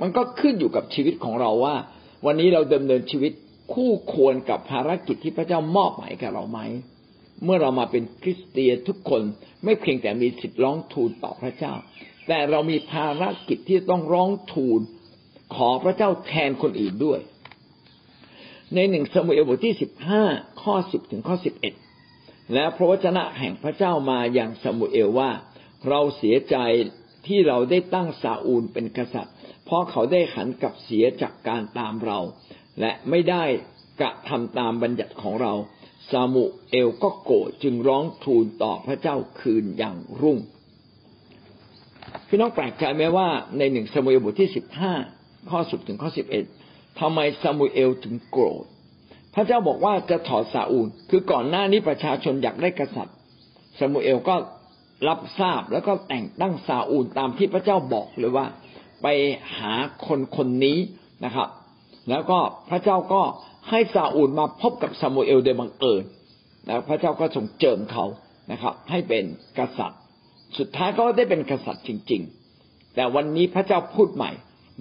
มันก็ขึ้นอยู่กับชีวิตของเราว่า วันนี้เราดำเนินชีวิตคู่ควรกับภารกิจที่พระเจ้ามอบหมายกับเราไหมเมื่อเรามาเป็นคริสเตียนทุกคนไม่เพียงแต่มีสิทธิ์ร้องทูลต่อพระเจ้า แต่เรามีภารกิจที่ต้องร้องทูล ขอพระเจ้าแทนคนอื่นด้วย ในหนึ่งสมุเอลบทที่สิบห้าข้อสิบถึงข้อสิบเอ็ด และพระวจนะแห่งพระเจ้ามาอย่างสมุเอลว่า เราเสียใจที่เราได้ตั้งซาอูลเป็นกษัตริย์ เพราะเขาได้หันกลับเสียจากการตามเรา และไม่ได้กระทำตามบัญญัติของเราซามูเอลก็โกรธจึงร้องทูลต่อพระเจ้าคืนอย่างรุ่ง พี่น้องแปลกใจไหมว่าในหนึ่งซามูเอลบทที่สิบห้าข้อสิบถึงข้อสิบเอ็ดทำไมซามูเอลถึงโกรธ พระเจ้าบอกว่าจะถอดซาอูล คือก่อนหน้านี้ประชาชนอยากได้กษัตริย์ซามูเอลก็รับทราบแล้วก็แต่งตั้งซาอูลตามที่พระเจ้าบอกเลยว่า ไปหาคนคนนี้นะครับ แล้วก็พระเจ้าก็ให้ซาอูลมาพบกับซามูเอลโดยบังเอิญแล้วพระเจ้าก็ทรงเจิมเขานะครับ ให้เป็นกษัตริย์ สุดท้ายก็ได้เป็นกษัตริย์จริง ๆ แต่วันนี้พระเจ้าพูดใหม่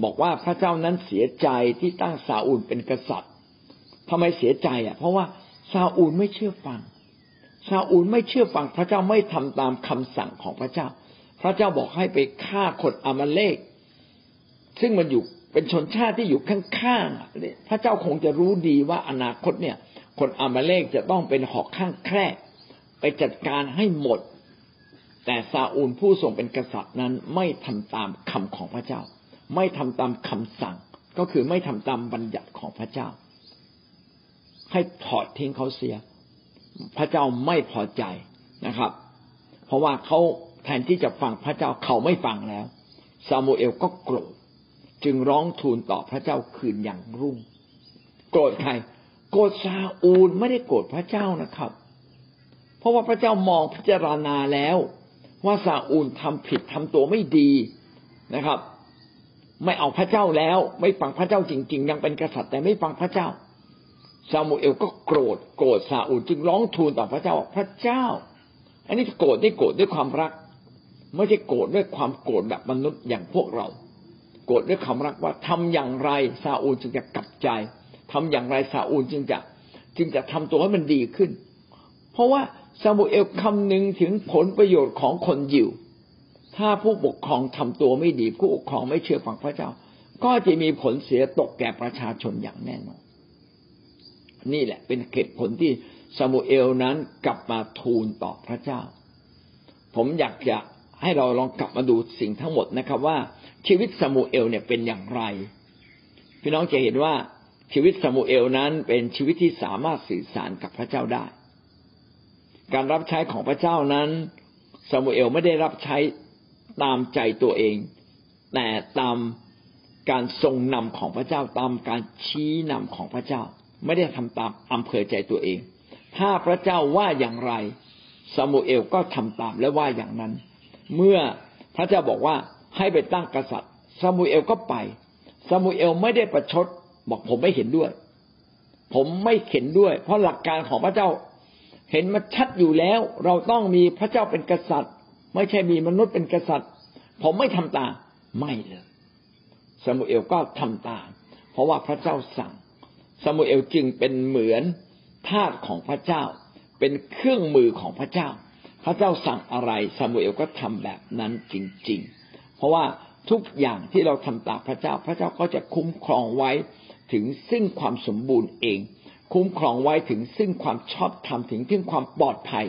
บอกว่าพระเจ้านั้นเสียใจที่ตั้งซาอูลเป็นกษัตริย์ ทำไมเสียใจอะ เพราะว่าซาอูลไม่เชื่อฟัง ซาอูลไม่เชื่อฟังพระเจ้าไม่ทำตามคำสั่งของพระเจ้า พระเจ้าบอกให้ไปฆ่าคนอามาเลก ซึ่งมันอยู่เป็นชนชาติที่อยู่ข้างๆพระเจ้าคงจะรู้ดีว่าอนาคตเนี่ย คนอามาเลกจะต้องเป็นหอกข้างแคร่ไปจัดการให้หมด แต่ซาอูลผู้ทรงเป็นกษัตริย์นั้นไม่ทำตามคำของพระเจ้า ไม่ทำตามคำสั่ง ก็คือไม่ทำตามบัญญัติของพระเจ้า ให้ถอดทิ้งเขาเสีย พระเจ้าไม่พอใจนะครับ เพราะว่าเขาแทนที่จะฟังพระเจ้าเขาไม่ฟังแล้วซามูเอลก็โกรธจึงร้องทูลต่อพระเจ้าคืนอย่างรุ่ง โกรธใคร โกรธซาอูลไม่ได้โกรธพระเจ้านะครับ เพราะว่าพระเจ้ามองพิจารณาแล้วว่าซาอูลทำผิดทำตัวไม่ดีนะครับ ไม่เอาพระเจ้าแล้ว ไม่ฟังพระเจ้าจริง ๆ ยังเป็นกษัตริย์แต่ไม่ฟังพระเจ้า ซามูเอลก็โกรธโกรธซาอูลจึงร้องทูลต่อพระเจ้าพระเจ้า อันนี้โกรธได้โกรธด้วยความรัก ไม่ใช่โกรธด้วยความโกรธแบบมนุษย์อย่างพวกเรา โกรธด้วยความรักว่าทำอย่างไรซาอูลจึงจะกลับใจทำอย่างไรซาอูลจึงจะจึงจะทำตัวให้มันดีขึ้น เพราะว่าซามูเอลคำนึงถึงผลประโยชน์ของคนยิว ถ้าผู้ปกครองทำตัวไม่ดีผู้ปกครองไม่เชื่อฟังพระเจ้า ก็จะมีผลเสียตกแก่ประชาชนอย่างแน่นอน นี่แหละ เป็นเหตุผลที่ซามูเอลนั้นกลับมาทูลต่อพระเจ้า ผมอยากจะให้เราลองกลับมาดูสิ่งทั้งหมดนะครับ ว่าชีวิตซามูเอลเนี่ยเป็นอย่างไร พี่น้องจะเห็นว่าชีวิตซามูเอลนั้นเป็นชีวิตที่สามารถสื่อสารกับพระเจ้าได้ การรับใช้ของพระเจ้านั้นซามูเอลไม่ได้รับใช้ตามใจตัวเอง แต่ตามการทรงนำของพระเจ้าตามการชี้นำของพระเจ้า ไม่ได้ทำตามอำเภอใจตัวเอง ถ้าพระเจ้าว่าอย่างไรซามูเอลก็ทำตามและว่าอย่างนั้น เมื่อพระเจ้าบอกว่าให้ไปตั้งกษัตริย์ซามูเอลก็ไปซามูเอลไม่ได้ประชดบอกผมไม่เห็นด้วย ผมไม่เห็นด้วย เพราะหลักการของพระเจ้า เห็นมาชัดอยู่แล้ว เราต้องมีพระเจ้าเป็นกษัตริย์ ไม่ใช่มีมนุษย์เป็นกษัตริย์ ผมไม่ทำตามไม่เลยซามูเอลก็ทำตาม เพราะว่าพระเจ้าสั่ง ซามูเอลจึงเป็นเหมือนทาสของพระเจ้า เป็นเครื่องมือของพระเจ้า พระเจ้าสั่งอะไรซามูเอลก็ทำแบบนั้นจริง ๆ เพราะว่าทุกอย่างที่เราทำตามพระเจ้า พระเจ้าก็จะคุ้มครองไว้ถึงซึ่งความสมบูรณ์เอง คุ้มครองไว้ถึงซึ่งความชอบธรรมถึงซึ่งความปลอดภัย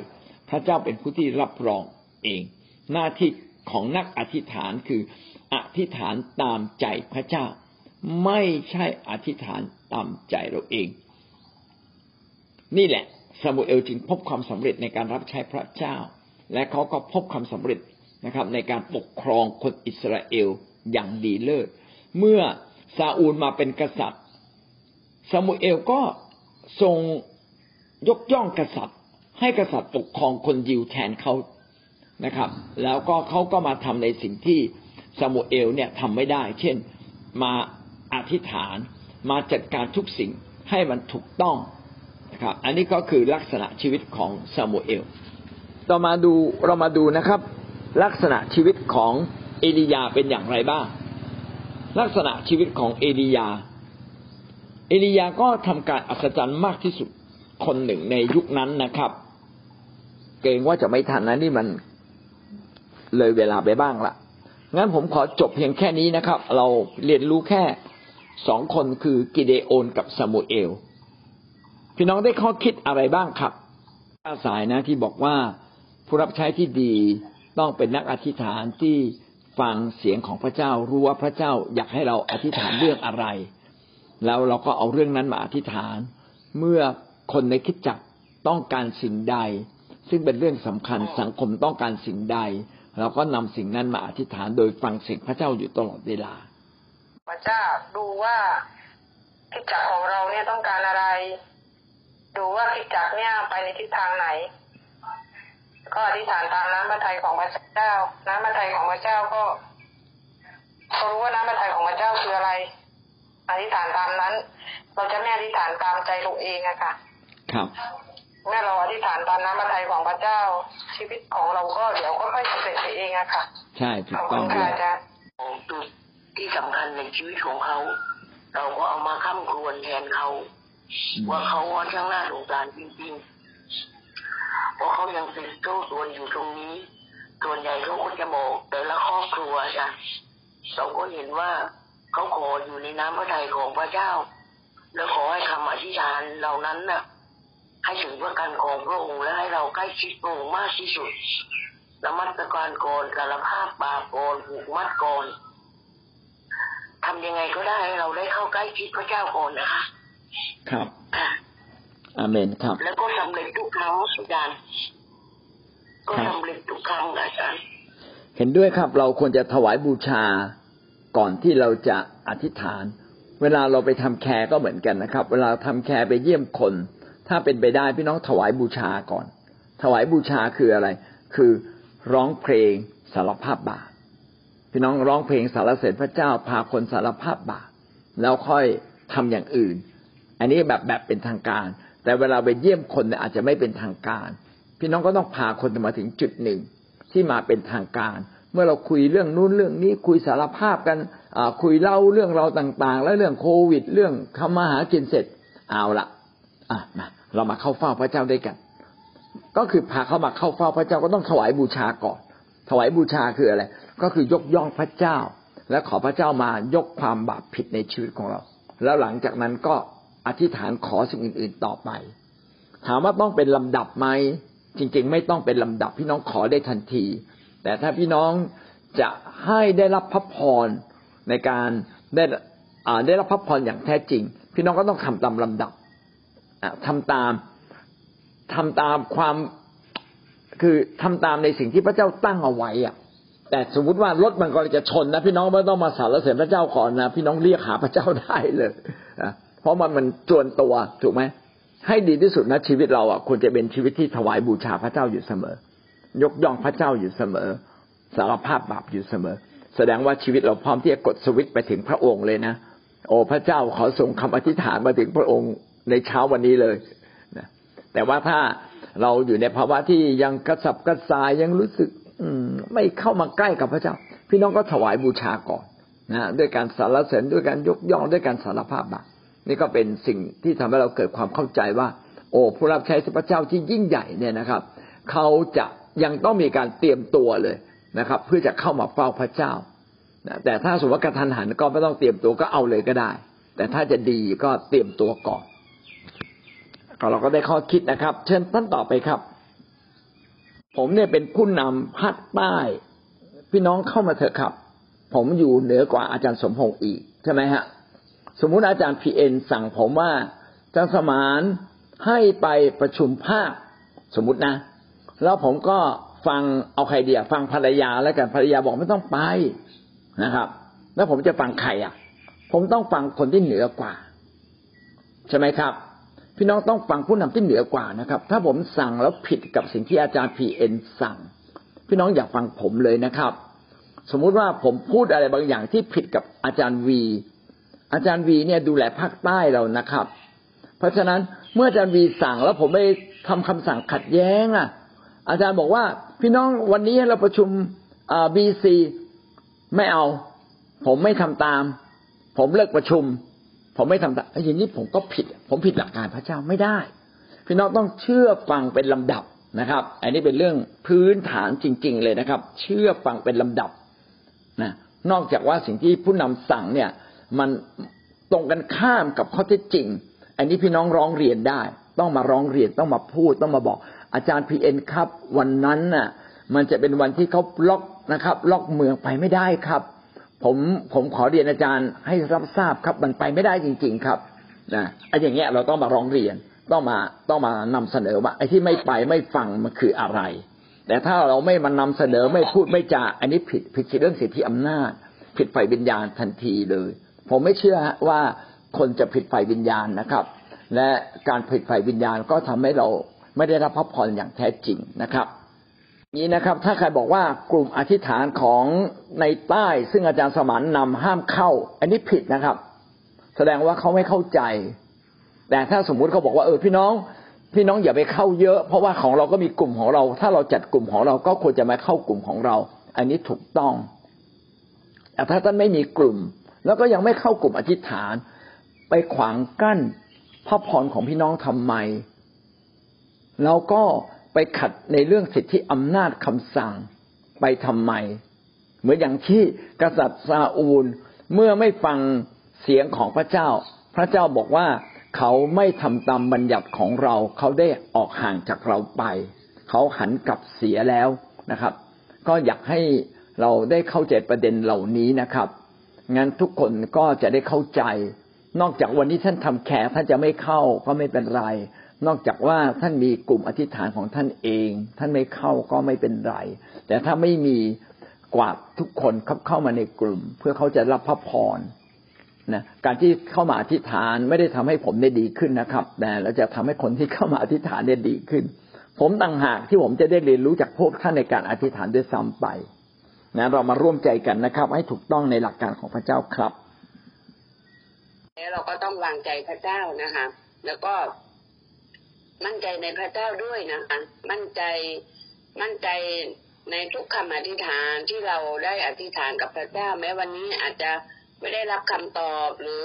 พระเจ้าเป็นผู้ที่รับรองเอง หน้าที่ของนักอธิษฐานคืออธิษฐานตามใจพระเจ้า ไม่ใช่อธิษฐานตามใจเราเอง นี่แหละซามูเอลจึงพบความสำเร็จในการรับใช้พระเจ้า และเขาก็พบความสำเร็จนะครับ ในการปกครองคนอิสราเอลอย่างดีเลิศเมื่อซาอูลมาเป็นกษัตริย์ซามูเอลก็ทรงยกย่องกษัตริย์ ให้กษัตริย์ปกครองคนยิวแทนเขานะครับ แล้วก็เขาก็มาทำในสิ่งที่ซามูเอลเนี่ยทำไม่ได้ เช่นมา อธิษฐานมาจัดการทุกสิ่งให้มันถูกต้องนะครับ อันนี้ก็คือลักษณะชีวิตของซามูเอล ต่อมาดูเรามาดูนะครับ ลักษณะชีวิตของเอลียาเป็นอย่างไรบ้าง ลักษณะชีวิตของเอลียา เอลียาก็ทำการอัศจรรย์มากที่สุดคนหนึ่งในยุคนั้นนะครับ เกรงว่าจะไม่ทันนะนี่มันเลยเวลาไปบ้างละงั้นผมขอจบเพียงแค่นี้นะครับ เราเรียนรู้แค่ สองคนคือกิเดโอนกับซามูเอล พี่น้องได้ข้อคิดอะไรบ้างครับอาสายนะที่บอกว่าผู้รับใช้ที่ดีต้องเป็นนักอธิษฐานที่ฟังเสียงของพระเจ้ารู้ว่าพระเจ้าอยากให้เราอธิษฐานเรื่องอะไร แล้วเราก็เอาเรื่องนั้นมาอธิษฐาน เมื่อคนในคิดจักต้องการสิ่งใด ซึ่งเป็นเรื่องสำคัญสังคมต้องการสิ่งใด เราก็นำสิ่งนั้นมาอธิษฐานโดยฟังเสียงพระเจ้าอยู่ตลอดเวลา พระเจ้าดูว่าคิดจักของเราเนี่ยต้องการอะไร ดูว่าคิดจักเนี่ยไปในทิศทางไหน ก็อธิษฐานตามน้ำพระทัยของพระเจ้า น้ำพระทัยของพระเจ้าก็เขารู้ว่าน้ำพระทัยของพระเจ้าคืออะไร อธิษฐานตามนั้น เราจะไม่อธิษฐานตามใจเราเองอะค่ะ ครับเมื่อเราอธิษฐานตามน้ำพระทัยของพระเจ้า ชีวิตของเราก็เดี๋ยวก็ค่อยสำเร็จไปเองอะค่ะ ใช่ถูขกอบต้คุองณด้ค่ะวยอาจารย์ของจุด ที่สำคัญในชีวิตของเขา เราก็เอามาค้ำครวญแทนเขา ว่าเขาว่าช่างน่าสงสารจริงๆเพราะเขายังเป็นโซ่ตรวนอยู่ตรงนี้ ส่วนใหญ่เขาก็จะบอกแต่ละครอบครัวจ้ะเราก็เห็นว่าเขาขออยู่ในน้ำพระทัยของพระเจ้า แล้วขอให้คำอธิษฐานเหล่านั้นน่ะ ให้ถึงพระกันของพระองค์และให้เราใกล้ชิดพระองค์มากที่สุดระมัดระการก่อนสารภาพบาปก่อนผูกมัดก่อน ทำยังไงก็ได้ให้เราได้เข้าใกล้ชิดพระเจ้าก่อนนะคะครับค่ะอาเมนครับ แล้วก็สำเร็จทุกครั้งอาจารย์ก็สำเร็จทุกครั้งอาจารย์เห็นด้วยครับเราควรจะถวายบูชาก่อนที่เราจะอธิษฐาน เวลาเราไปทำแคร์ก็เหมือนกันนะครับ เวลาทำแคร์ไปเยี่ยมคน ถ้าเป็นไปได้พี่น้องถวายบูชาก่อน ถวายบูชาคืออะไร คือร้องเพลงสารภาพบาป พี่น้องร้องเพลงสารเสด็จพระเจ้าพาคนสารภาพบาปแล้วค่อยทำอย่างอื่น อันนี้แบบแบบเป็นทางการ แต่เวลาไปเยี่ยมคนเนี่ยอาจจะไม่เป็นทางการ พี่น้องก็ต้องพาคนมาถึงจุดหนึ่งที่มาเป็นทางการ เมื่อเราคุยเรื่องนู้นเรื่องนี้คุยสารภาพกันคุยเล่าเรื่องเราต่างๆ แล้วเรื่องโควิด เรื่องทำมาหากินเสร็จเอาละอะมาเรามาเข้าเฝ้าพระเจ้าด้วยกัน ก็คือพาเขามาเข้าเฝ้าพระเจ้าก็ต้องถวายบูชาก่อน ถวายบูชาคืออะไร ก็คือยกย่องพระเจ้า และขอพระเจ้ามายกความบาปผิดในชีวิตของเรา แล้วหลังจากนั้นก็อธิษฐานขอสิ่งอื่น ๆต่อไป ถามว่าต้องเป็นลำดับไหมจริง ๆ ไม่ต้องเป็นลำดับพี่น้องขอได้ทันที แต่ถ้าพี่น้องจะให้ได้รับพระพรในการได้ได้รับพระพรอย่างแท้จริง พี่น้องก็ต้องทำตามลำดับทำตามทำตามความคือทำตามในสิ่งที่พระเจ้าตั้งเอาไว้อะ แต่สมมติว่ารถมันก็จะชนนะพี่น้องไม่ต้องมาสารเสด็จพระเจ้าก่อนนะพี่น้องเรียกหาพระเจ้าได้เลยนะเพราะมันมันจวนตัวถูกไหมให้ดีที่สุดนะชีวิตเราอะควรจะเป็นชีวิตที่ถวายบูชาพระเจ้าอยู่เสมอ ยกย่องพระเจ้าอยู่เสมอ สารภาพบาปอยู่เสมอ แสดงว่าชีวิตเราพร้อมที่จะกดสวิตช์ไปถึงพระองค์เลยนะโอ้พระเจ้าขอส่งคำอธิษฐานมาถึงพระองค์ในเช้าวันนี้เลยนะแต่ว่าถ้าเราอยู่ในภาวะที่ยังกระสับกระส่ายยังรู้สึก อืม ไม่เข้ามาใกล้กับพระเจ้า พี่น้องก็ถวายบูชาก่อนนะด้วยการสารเสริญด้วยการยกย่องด้วยการสารภาพบาปนี่ก็เป็นสิ่งที่ทำให้เราเกิดความเข้าใจว่า โอ้ผู้รับใช้พระเจ้าที่ยิ่งใหญ่เนี่ยนะครับ เขาจะยังต้องมีการเตรียมตัวเลยนะครับ เพื่อจะเข้ามาเฝ้าพระเจ้าแต่ถ้าสมมติว่ากระทันหันก็ไม่ต้องเตรียมตัวก็เอาเลยก็ได้ แต่ถ้าจะดีก็เตรียมตัวก่อนเราก็ได้ข้อคิดนะครับ เชิญท่านต่อไปครับ ผมเนี่ยเป็นผู้นำภาคใต้พี่น้องเข้ามาเถอะครับ ผมอยู่เหนือกว่าอาจารย์สมพงษ์อีกใช่ไหมฮะสมมุติอาจารย์พีเอ็นสั่งผมว่าอาจารย์สมานให้ไปประชุมภาคสมมุตินะ แล้วผมก็ฟังเอาใครเดียฟังภรรยาแล้วกันภรรยาบอกไม่ต้องไปนะครับ แล้วผมจะฟังใครอะ ผมต้องฟังคนที่เหนือกว่า ใช่ไหมครับ พี่น้องต้องฟังผู้นำที่เหนือกว่านะครับ ถ้าผมสั่งแล้วผิดกับสิ่งที่อาจารย์พีเอ็นสั่ง พี่น้องอย่าฟังผมเลยนะครับ สมมุติว่าผมพูดอะไรบางอย่างที่ผิดกับอาจารย์วี อาจารย์วีเนี่ยดูแลภาคใต้เรานะครับ เพราะฉะนั้นเมื่ออาจารย์วีสั่งแล้วผมไม่ทำคำสั่งขัดแย้งอะ อาจารย์บอกว่าพี่น้องวันนี้เราประชุมบีซีไม่เอา ผมไม่ทำตาม ผมเลิกประชุม ผมไม่ทำตามอย่างนี้ผมก็ผิด ผมผิดหลักการพระเจ้าไม่ได้ พี่น้องต้องเชื่อฟังเป็นลำดับนะครับ อันนี้เป็นเรื่องพื้นฐานจริง ๆ เลยนะครับ เชื่อฟังเป็นลำดับนะนอกจากว่าสิ่งที่ผู้นำสั่งเนี่ย มันตรงกันข้ามกับข้อเท็จจริง อันนี้พี่น้องร้องเรียนได้ ต้องมาร้องเรียนต้องมาพูดต้องมาบอก อาจารย์พีเอ็นครับ วันนั้นน่ะ มันจะเป็นวันที่เขาล็อกนะครับ ล็อกเมืองไปไม่ได้ครับ ผมผมขอเรียนอาจารย์ให้รับทราบครับมันไปไม่ได้จริง ๆ ครับนะไอ้อย่างเงี้ยเราต้องมาร้องเรียนต้องมาต้องมานำเสนอว่าไอ้ที่ไม่ไปไม่ฟังมันคืออะไร แต่ถ้าเราไม่มานำเสนอไม่พูดไม่จาอันนี้ผิดผิดเรื่องสิทธิอำนาจ ผิดไฟวิญญาณทันทีเลย ผมไม่เชื่อว่าคนจะผิดไฟวิญญาณนะครับ และการผิดไฟวิญญาณก็ทำให้เราไม่ได้รับพระพรอย่างแท้จริงนะครับ นี้นะครับ ถ้าใครบอกว่ากลุ่มอธิษฐานของในใต้ ซึ่งอาจารย์สมานนำห้ามเข้า อันนี้ผิดนะครับ แสดงว่าเขาไม่เข้าใจ แต่ถ้าสมมุติเขาบอกว่าเออพี่น้อง พี่น้องอย่าไปเข้าเยอะ เพราะว่าของเราก็มีกลุ่มของเรา ถ้าเราจัดกลุ่มของเราก็ควรจะมาเข้ากลุ่มของเรา อันนี้ถูกต้องแต่ถ้าท่านไม่มีกลุ่ม แล้วก็ยังไม่เข้ากลุ่มอธิษฐาน ไปขวางกั้นพระพรของพี่น้องทำไมเราก็ ไปขัดในเรื่องสิทธิอำนาจคำสั่งไปทำไม เหมือนอย่างที่กษัตริย์ซาอูลเมื่อไม่ฟังเสียงของพระเจ้า พระเจ้าบอกว่าเขาไม่ทำตามบัญญัติของเรา เขาได้ออกห่างจากเราไป เขาหันกลับเสียแล้วนะครับ ก็อยากให้เราได้เข้าใจประเด็นเหล่านี้นะครับงั้นทุกคนก็จะได้เข้าใจ นอกจากวันนี้ท่านทำแขกท่านจะไม่เข้าก็ไม่เป็นไร นอกจากว่าท่านมีกลุ่มอธิษฐานของท่านเอง ท่านไม่เข้าก็ไม่เป็นไร แต่ถ้าไม่มีกวาดทุกคนเข้ามาในกลุ่ม เพื่อเขาจะรับพระพรนะการที่เข้ามาอธิษฐานไม่ได้ทำให้ผมได้ดีขึ้นนะครับ แต่เราจะทำให้คนที่เข้ามาอธิษฐานได้ดีขึ้น ผมต่างหากที่ผมจะได้เรียนรู้จากพวกท่านในการอธิษฐานด้วยซ้ำไปนะเรามาร่วมใจกันนะครับ ให้ถูกต้องในหลักการของพระเจ้าครับแล้วเราก็ต้องวางใจพระเจ้านะคะแล้วก็ มั่นใจในพระเจ้าด้วยนะคะมั่นใจมั่นใจในทุกคำอธิษฐานที่เราได้อธิษฐานกับพระเจ้า แม้วันนี้อาจจะไม่ได้รับคำตอบหรือ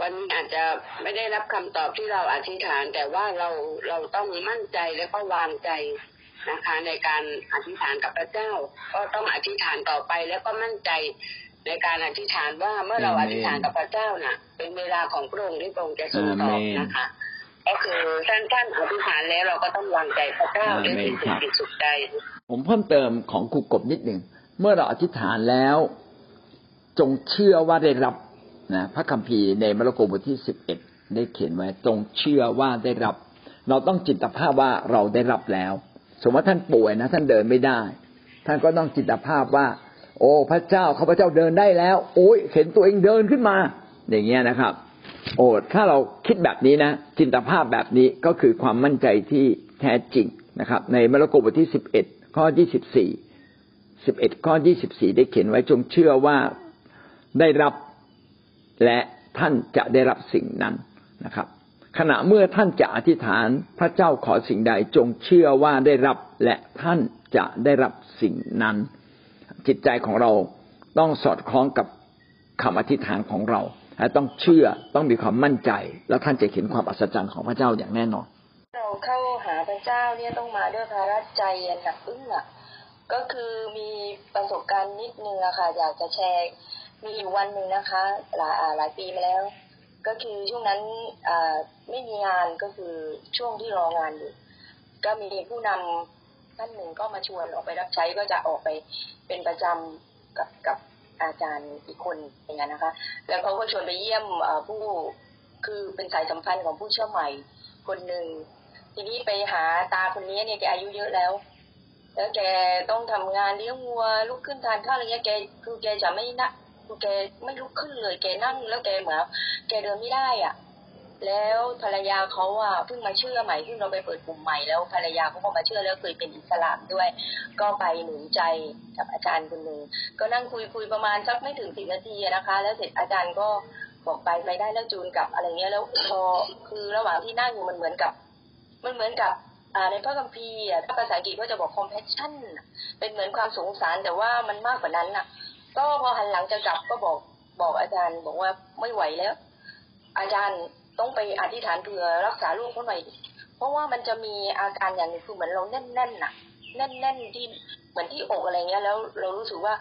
วันนี้อาจจะไม่ได้รับคำตอบที่เราอธิษฐาน แต่ว่าเราเราต้องมั่นใจและก็วางใจนะคะในการอธิษฐานกับพระเจ้า ก็ต้องอธิษฐานต่อไปแล้วก็มั่นใจในการอธิษฐานว่าเมื่อเราอธิษฐานกับพระเจ้าน่ะ เป็นเวลาของพระองค์ที่พระองค์จะทรงตอบนะคะ ก็คือท่านท่านอธิษฐานแล้วเราก็ต้องวางใจพระเจ้าด้วยสิ่งสุดสุดใจ ผมเพิ่มเติมของครูกบนิดหนึ่งเมื่อเราอธิษฐานแล้ว จงเชื่อว่าได้รับนะพระคัมภีร์ในมาระโกบทที่สิบเอ็ดได้เขียนไว้จงเชื่อว่าได้รับ เราต้องจิตภาพว่าเราได้รับแล้ว สมมติว่าท่านป่วยนะ ท่านเดินไม่ได้ ท่านก็ต้องจิตภาพว่า โอ้พระเจ้าข้าพเจ้าเดินได้แล้ว โอ้ยเห็นตัวเองเดินขึ้นมา อย่างเงี้ยนะครับ โอ้ถ้าเราคิดแบบนี้นะ จินตภาพแบบนี้ก็คือความมั่นใจที่แท้จริงนะครับ ในมาระโกบทที่สิบเอ็ดข้อที่สิบสี่สิบเอ็ดข้อยี่สิบสี่ได้เขียนไว้จงเชื่อว่าได้รับและท่านจะได้รับสิ่งนั้นนะครับ ขณะเมื่อท่านจะอธิษฐานพระเจ้าขอสิ่งใด จงเชื่อว่าได้รับและท่านจะได้รับสิ่งนั้น จิตใจของเราต้องสอดคล้องกับคำอธิษฐานของเรา ต้องเชื่อต้องมีความมั่นใจ แล้วท่านจะเห็นความอัศจรรย์ของพระเจ้าอย่างแน่นอน เราเข้าหาพระเจ้าเนี่ยต้องมาด้วยภาระใจหนักอึ้งอะก็คือมีประสบการณ์นิดนึงอะค่ะ อยากจะแชร์มีอยู่วันหนึ่งนะคะ หลายหลายปีมาแล้ว ก็คือช่วงนั้นไม่มีงานก็คือช่วงที่รองานอยู่ก็มีผู้นำท่านหนึ่งก็มาชวนออกไปรับใช้ก็จะออกไปเป็นประจำกับกับ อาจารย์อีกคนอย่างนั้นนะคะ แล้วเขาก็ชวนไปเยี่ยมผู้คือเป็นสายสัมพันธ์ของผู้เชื่อใหม่ คนหนึ่งทีนี้ไปหาตาคนนี้เนี่ยแกอายุเยอะแล้ว แล้วแกต้องทำงานเลี้ยงวัวลุกขึ้นทานข้าวอะไรเงี้ยแกคือแกจะไม่นะคือแกไม่ลุกขึ้นเลย แกนั่งแล้วแกเหมือนแกเดินไม่ได้อะ แล้วภรรยาเขาอะเพิ่งมาเชื่อใหม่เพิ่งเราไปเปิดกลุ่มใหม่แล้วภรรยาเขาก็มาเชื่อแล้วเคยเป็นอิสลามด้วย ก็ไปหนุนใจกับอาจารย์คนหนึ่งก็นั่งคุยคุยประมาณสักไม่ถึงสิบนาทีนะคะ แล้วเสร็จอาจารย์ก็บอกไปไปได้แล้วจูนกับอะไรเงี้ยแล้วพอคือระหว่างที่นั่งอยู่มันเหมือนกับ มันเหมือนกับอ่าในพระคัมภีร์อะถ้าภาษาอังกฤษก็จะบอก compassion เป็นเหมือนความสงสารแต่ว่ามันมากกว่านั้นน่ะ ก็พอหันหลังจะกลับก็บอกบอกอาจารย์ บอกว่าไม่ไหวแล้ว อาจารย์ ต้องไปอธิษฐานเผื่อรักษาลูกเขาหน่อยเพราะว่ามันจะมีอาการอย่างหนึงคือเหมือนเราแน่นๆน่ะ แน่นๆที่เหมือนที่อกอะไรเงี้ย แล้วเรารู้สึกว่า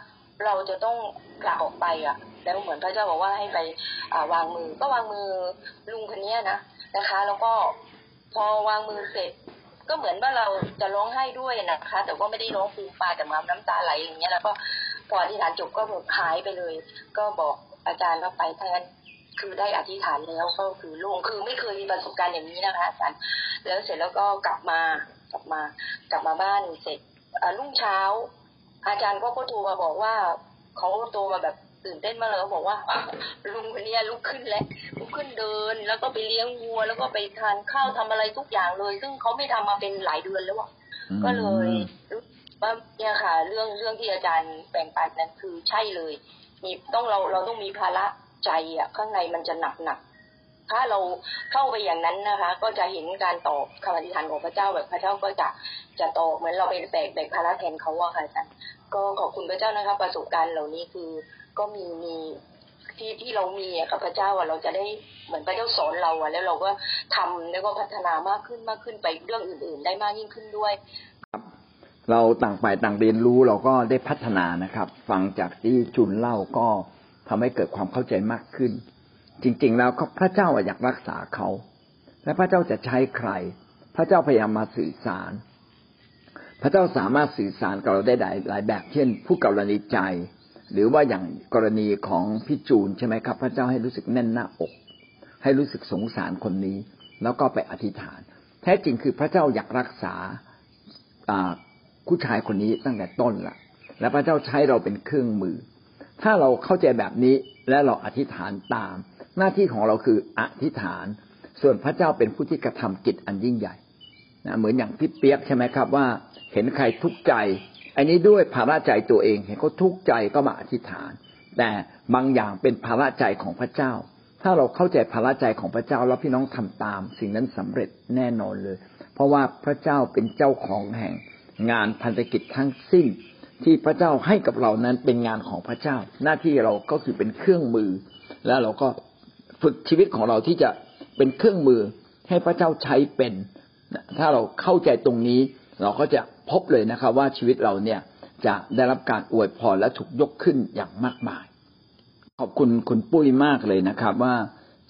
เราจะต้องกลับออกไปอะ แล้วเหมือนพระเจ้าบอกว่าให้ไปอ่าวางมือ ก็วางมือลุงคนนี้นะนะคะ แล้วก็พอวางมือเสร็จ ก็เหมือนว่าเราจะร้องไห้ด้วยนะคะ แต่ว่าไม่ได้ร้องฟูมปาแต่มาน้ำตาไหลอย่างเงี้ยแล้วก็พออธิษฐานจบก็แบบหายไปเลย ก็บอกอาจารย์ว่าไปแทน คือได้อธิษฐานแล้วก็คือโล่งคือไม่เคยมีประสบการณ์อย่างนี้นะคะอาจารย์แล้วเสร็จแล้วก็กลับมากลับมากลับมาบ้านเสร็จอ่ารุ่งเช้า อาจารย์ก็ก็โทรมาบอกว่าเขาโทรมาแบบตื่นเต้นมากเลยเขาบอกว่าลุงคนเนี้ยลุกขึ้นแล้วลุกขึ้นเดิน แล้วก็ไปเลี้ยงวัว แล้วก็ไปทานข้าวทำอะไรทุกอย่างเลย ซึ่งเขาไม่ทำมาเป็นหลายเดือนแล้วอะก็เลยรู้สึกว่าเนี่ยค่ะ เรื่องเรื่องที่อาจารย์แบ่งปันนั้นคือใช่เลย มีต้องเราเราต้องมีภาระ ใจอะข้างในมันจะหนักหนักถ้าเราเข้าไปอย่างนั้นนะคะ ก็จะเห็นการตอบคำอธิษฐานของพระเจ้าแบบพระเจ้าก็จะจะตอบเหมือนเราไปแบกแบกภาระแทนเขาอะค่ะอาจารย์ก็ขอบคุณพระเจ้านะคะ ประสบการณ์เหล่านี้คือก็มีมีที่ที่เรามีอะกับพระเจ้าอะเราจะได้เหมือนพระเจ้าสอนเราอะแล้วเราก็ทำแล้วก็พัฒนามากขึ้นมากขึ้นไปเรื่องอื่น ๆ ได้มากยิ่งขึ้นด้วยครับ เราต่างฝ่ายต่างเรียนรู้เราก็ได้พัฒนานะครับ ฟังจากที่จุนเล่าก็ ทำให้เกิดความเข้าใจมากขึ้น จริง ๆ แล้วพระเจ้าอยากรักษาเขา และพระเจ้าจะใช้ใคร พระเจ้าพยายามมาสื่อสาร พระเจ้าสามารถสื่อสารกับเราได้หลายหลายแบบ เช่น ผู้กรณีใจ หรือว่าอย่างกรณีของพี่จูนใช่ไหมครับ พระเจ้าให้รู้สึกแน่นหน้าอก ให้รู้สึกสงสารคนนี้ แล้วก็ไปอธิษฐาน แท้จริงคือพระเจ้าอยากรักษาผู้ชายคนนี้ตั้งแต่ต้นละและพระเจ้าใช้เราเป็นเครื่องมือ ถ้าเราเข้าใจแบบนี้และเราอธิษฐานตาม หน้าที่ของเราคืออธิษฐาน ส่วนพระเจ้าเป็นผู้ที่กระทำกิจอันยิ่งใหญ่นะเหมือนอย่างพี่เปียกใช่ไหมครับว่า เห็นใครทุกข์ใจ อันนี้ด้วยภาระใจตัวเอง เห็นเขาทุกข์ใจก็มาอธิษฐาน แต่บางอย่างเป็นภาระใจของพระเจ้า ถ้าเราเข้าใจภาระใจของพระเจ้าแล้วพี่น้องทำตาม สิ่งนั้นสำเร็จแน่นอนเลย เพราะว่าพระเจ้าเป็นเจ้าของแห่งงานพันธกิจทั้งสิ้น ที่พระเจ้าให้กับเรานั้นเป็นงานของพระเจ้า หน้าที่เราก็คือเป็นเครื่องมือ แล้วเราก็ฝึกชีวิตของเราที่จะเป็นเครื่องมือให้พระเจ้าใช้เป็น ถ้าเราเข้าใจตรงนี้ เราก็จะพบเลยนะครับ ว่าชีวิตเราเนี่ยจะได้รับการอวยพรและถูกยกขึ้นอย่างมากมาย ขอบคุณคุณปุ้ยมากเลยนะครับ ว่า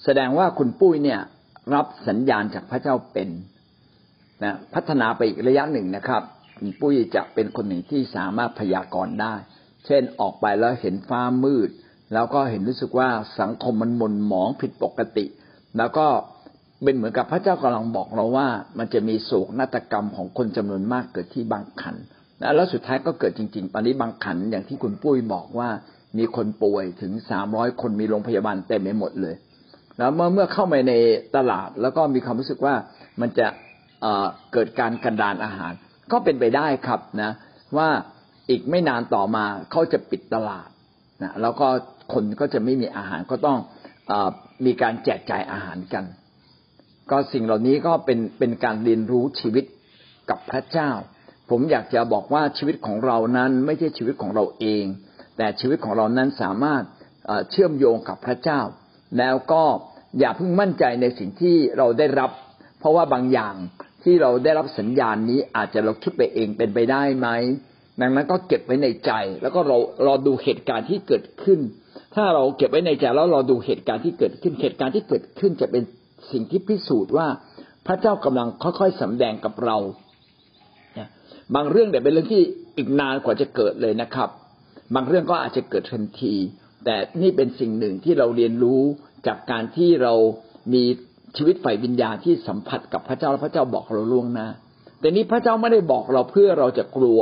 แสดงว่าคุณปุ้ยเนี่ยรับสัญญาณจากพระเจ้าเป็นนะพัฒนาไปอีกระยะหนึ่งนะครับ คุณปุ้ยจะเป็นคนหนึ่งที่สามารถพยากรณ์ได้ เช่นออกไปแล้วเห็นฟ้ามืด แล้วก็เห็นรู้สึกว่าสังคมมันหม่นหมองผิดปกติ แล้วก็เป็นเหมือนกับพระเจ้ากำลังบอกเราว่า มันจะมีโศกนาฏกรรมของคนจำนวนมากเกิดที่บางขันแล้วสุดท้ายก็เกิดจริง ๆ ตอนนี้บางขันอย่างที่คุณปุ้ยบอกว่ามีคนป่วยถึงสามร้อยคนมีโรงพยาบาลเต็มไปหมดเลย แล้วเมื่อเมื่อเข้าไปในตลาดแล้วก็มีความรู้สึกว่ามันจะเกิดการกันดานอาหาร ก็เป็นไปได้ครับนะ ว่าอีกไม่นานต่อมาเขาจะปิดตลาดนะแล้วก็คนก็จะไม่มีอาหารก็ต้องอมีการแจกจ่ายอาหารกัน ก็สิ่งเหล่านี้ก็เป็นเป็นการเรียนรู้ชีวิตกับพระเจ้า ผมอยากจะบอกว่าชีวิตของเรานั้นไม่ใช่ชีวิตของเราเอง แต่ชีวิตของเรานั้นสามารถเชื่อมโยงกับพระเจ้า แล้วก็อย่าเพิ่งมั่นใจในสิ่งที่เราได้รับ เพราะว่าบางอย่าง ที่เราได้รับสัญญาณนี้อาจจะเราคิดไปเองเป็นไปได้ไหมดังนั้นก็เก็บไว้ในใจ แล้วก็เรารอดูเหตุการณ์ที่เกิดขึ้น ถ้าเราเก็บไว้ในใจแล้วเราดูเหตุการณ์ที่เกิดขึ้น เหตุการณ์ที่เกิดขึ้นจะเป็นสิ่งที่พิสูจน์ว่าพระเจ้ากำลังค่อยๆสำแดงกับเรา บางเรื่องเนี่ยเป็นเรื่องที่อีกนานกว่าจะเกิดเลยนะครับ บางเรื่องก็อาจจะเกิดทันที แต่นี่เป็นสิ่งหนึ่งที่เราเรียนรู้จากการที่เรามี ชีวิตฝ่ายวิญญาณที่สัมผัสกับพระเจ้าและพระเจ้าบอกเราล่วงหน้า แต่นี้พระเจ้าไม่ได้บอกเราเพื่อเราจะกลัว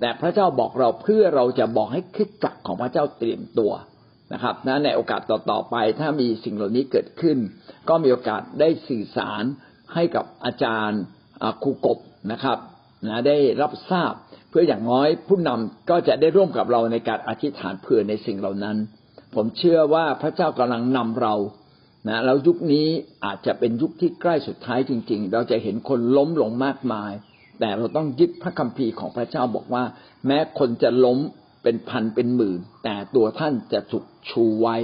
แต่พระเจ้าบอกเราเพื่อเราจะบอกให้คิดจักของพระเจ้าเตรียมตัวนะครับนะในโอกาสต่อๆไป ถ้ามีสิ่งเหล่านี้เกิดขึ้น ก็มีโอกาสได้สื่อสารให้กับอาจารย์ครูกบนะครับนะได้รับทราบเพื่ออย่างน้อยผู้นำก็จะได้ร่วมกับเราในการอธิษฐานเผื่อในสิ่งเหล่านั้น ผมเชื่อว่าพระเจ้ากำลังนำเรา นะแล้วยุคนี้อาจจะเป็นยุคที่ใกล้สุดท้ายจริง ๆ เราจะเห็นคนล้มลงมากมาย แต่เราต้องยึดพระคัมภีร์ของพระเจ้าบอกว่า แม้คนจะล้มเป็นพันเป็นหมื่น แต่ตัวท่านจะถูกชูไว้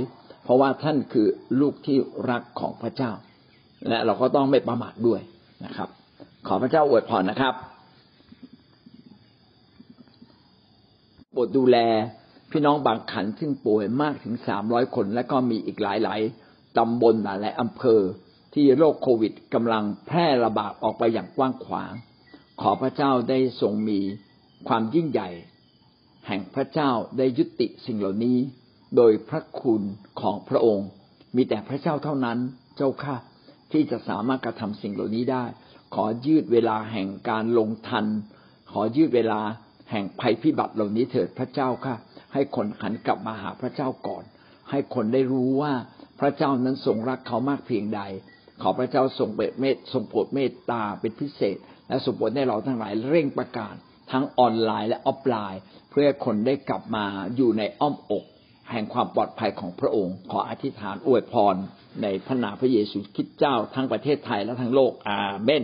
เพราะว่าท่านคือลูกที่รักของพระเจ้า และเราก็ต้องไม่ประมาทด้วยนะครับ ขอพระเจ้าอวยพรนะครับโปรดดูแลพี่น้องบางขันซึ่งป่วยมากถึงสามร้อยคน และก็มีอีกหลายๆ ตำบลหลายอำเภอที่โรคโควิดกำลังแพร่ระบาดออกไปอย่างกว้างขวาง ขอพระเจ้าได้ทรงมีความยิ่งใหญ่ แห่งพระเจ้าได้ยุติสิ่งเหล่านี้ โดยพระคุณของพระองค์ มีแต่พระเจ้าเท่านั้นเจ้าข้าที่จะสามารถกระทำสิ่งเหล่านี้ได้ ขอยืดเวลาแห่งการลงทัน ขอยืดเวลาแห่งภัยพิบัติเหล่านี้เถิดพระเจ้าค่ะ ให้คนหันกลับมาหาพระเจ้าก่อน ให้คนได้รู้ว่า พระเจ้านั้นทรงรักเขามากเพียงใด ขอพระเจ้าทรงเปิดเมตทรงโปรดเมตตาเป็นพิเศษ และสมบูรณ์ให้เราทั้งหลายเร่งประกาศทั้งออนไลน์และออฟไลน์ เพื่อคนได้กลับมาอยู่ในอ้อมอก แห่งความปลอดภัยของพระองค์ ขออธิษฐานอวยพร ในพระนามพระเยซูคริสต์เจ้าทั้งประเทศไทยและทั้งโลกอาเมน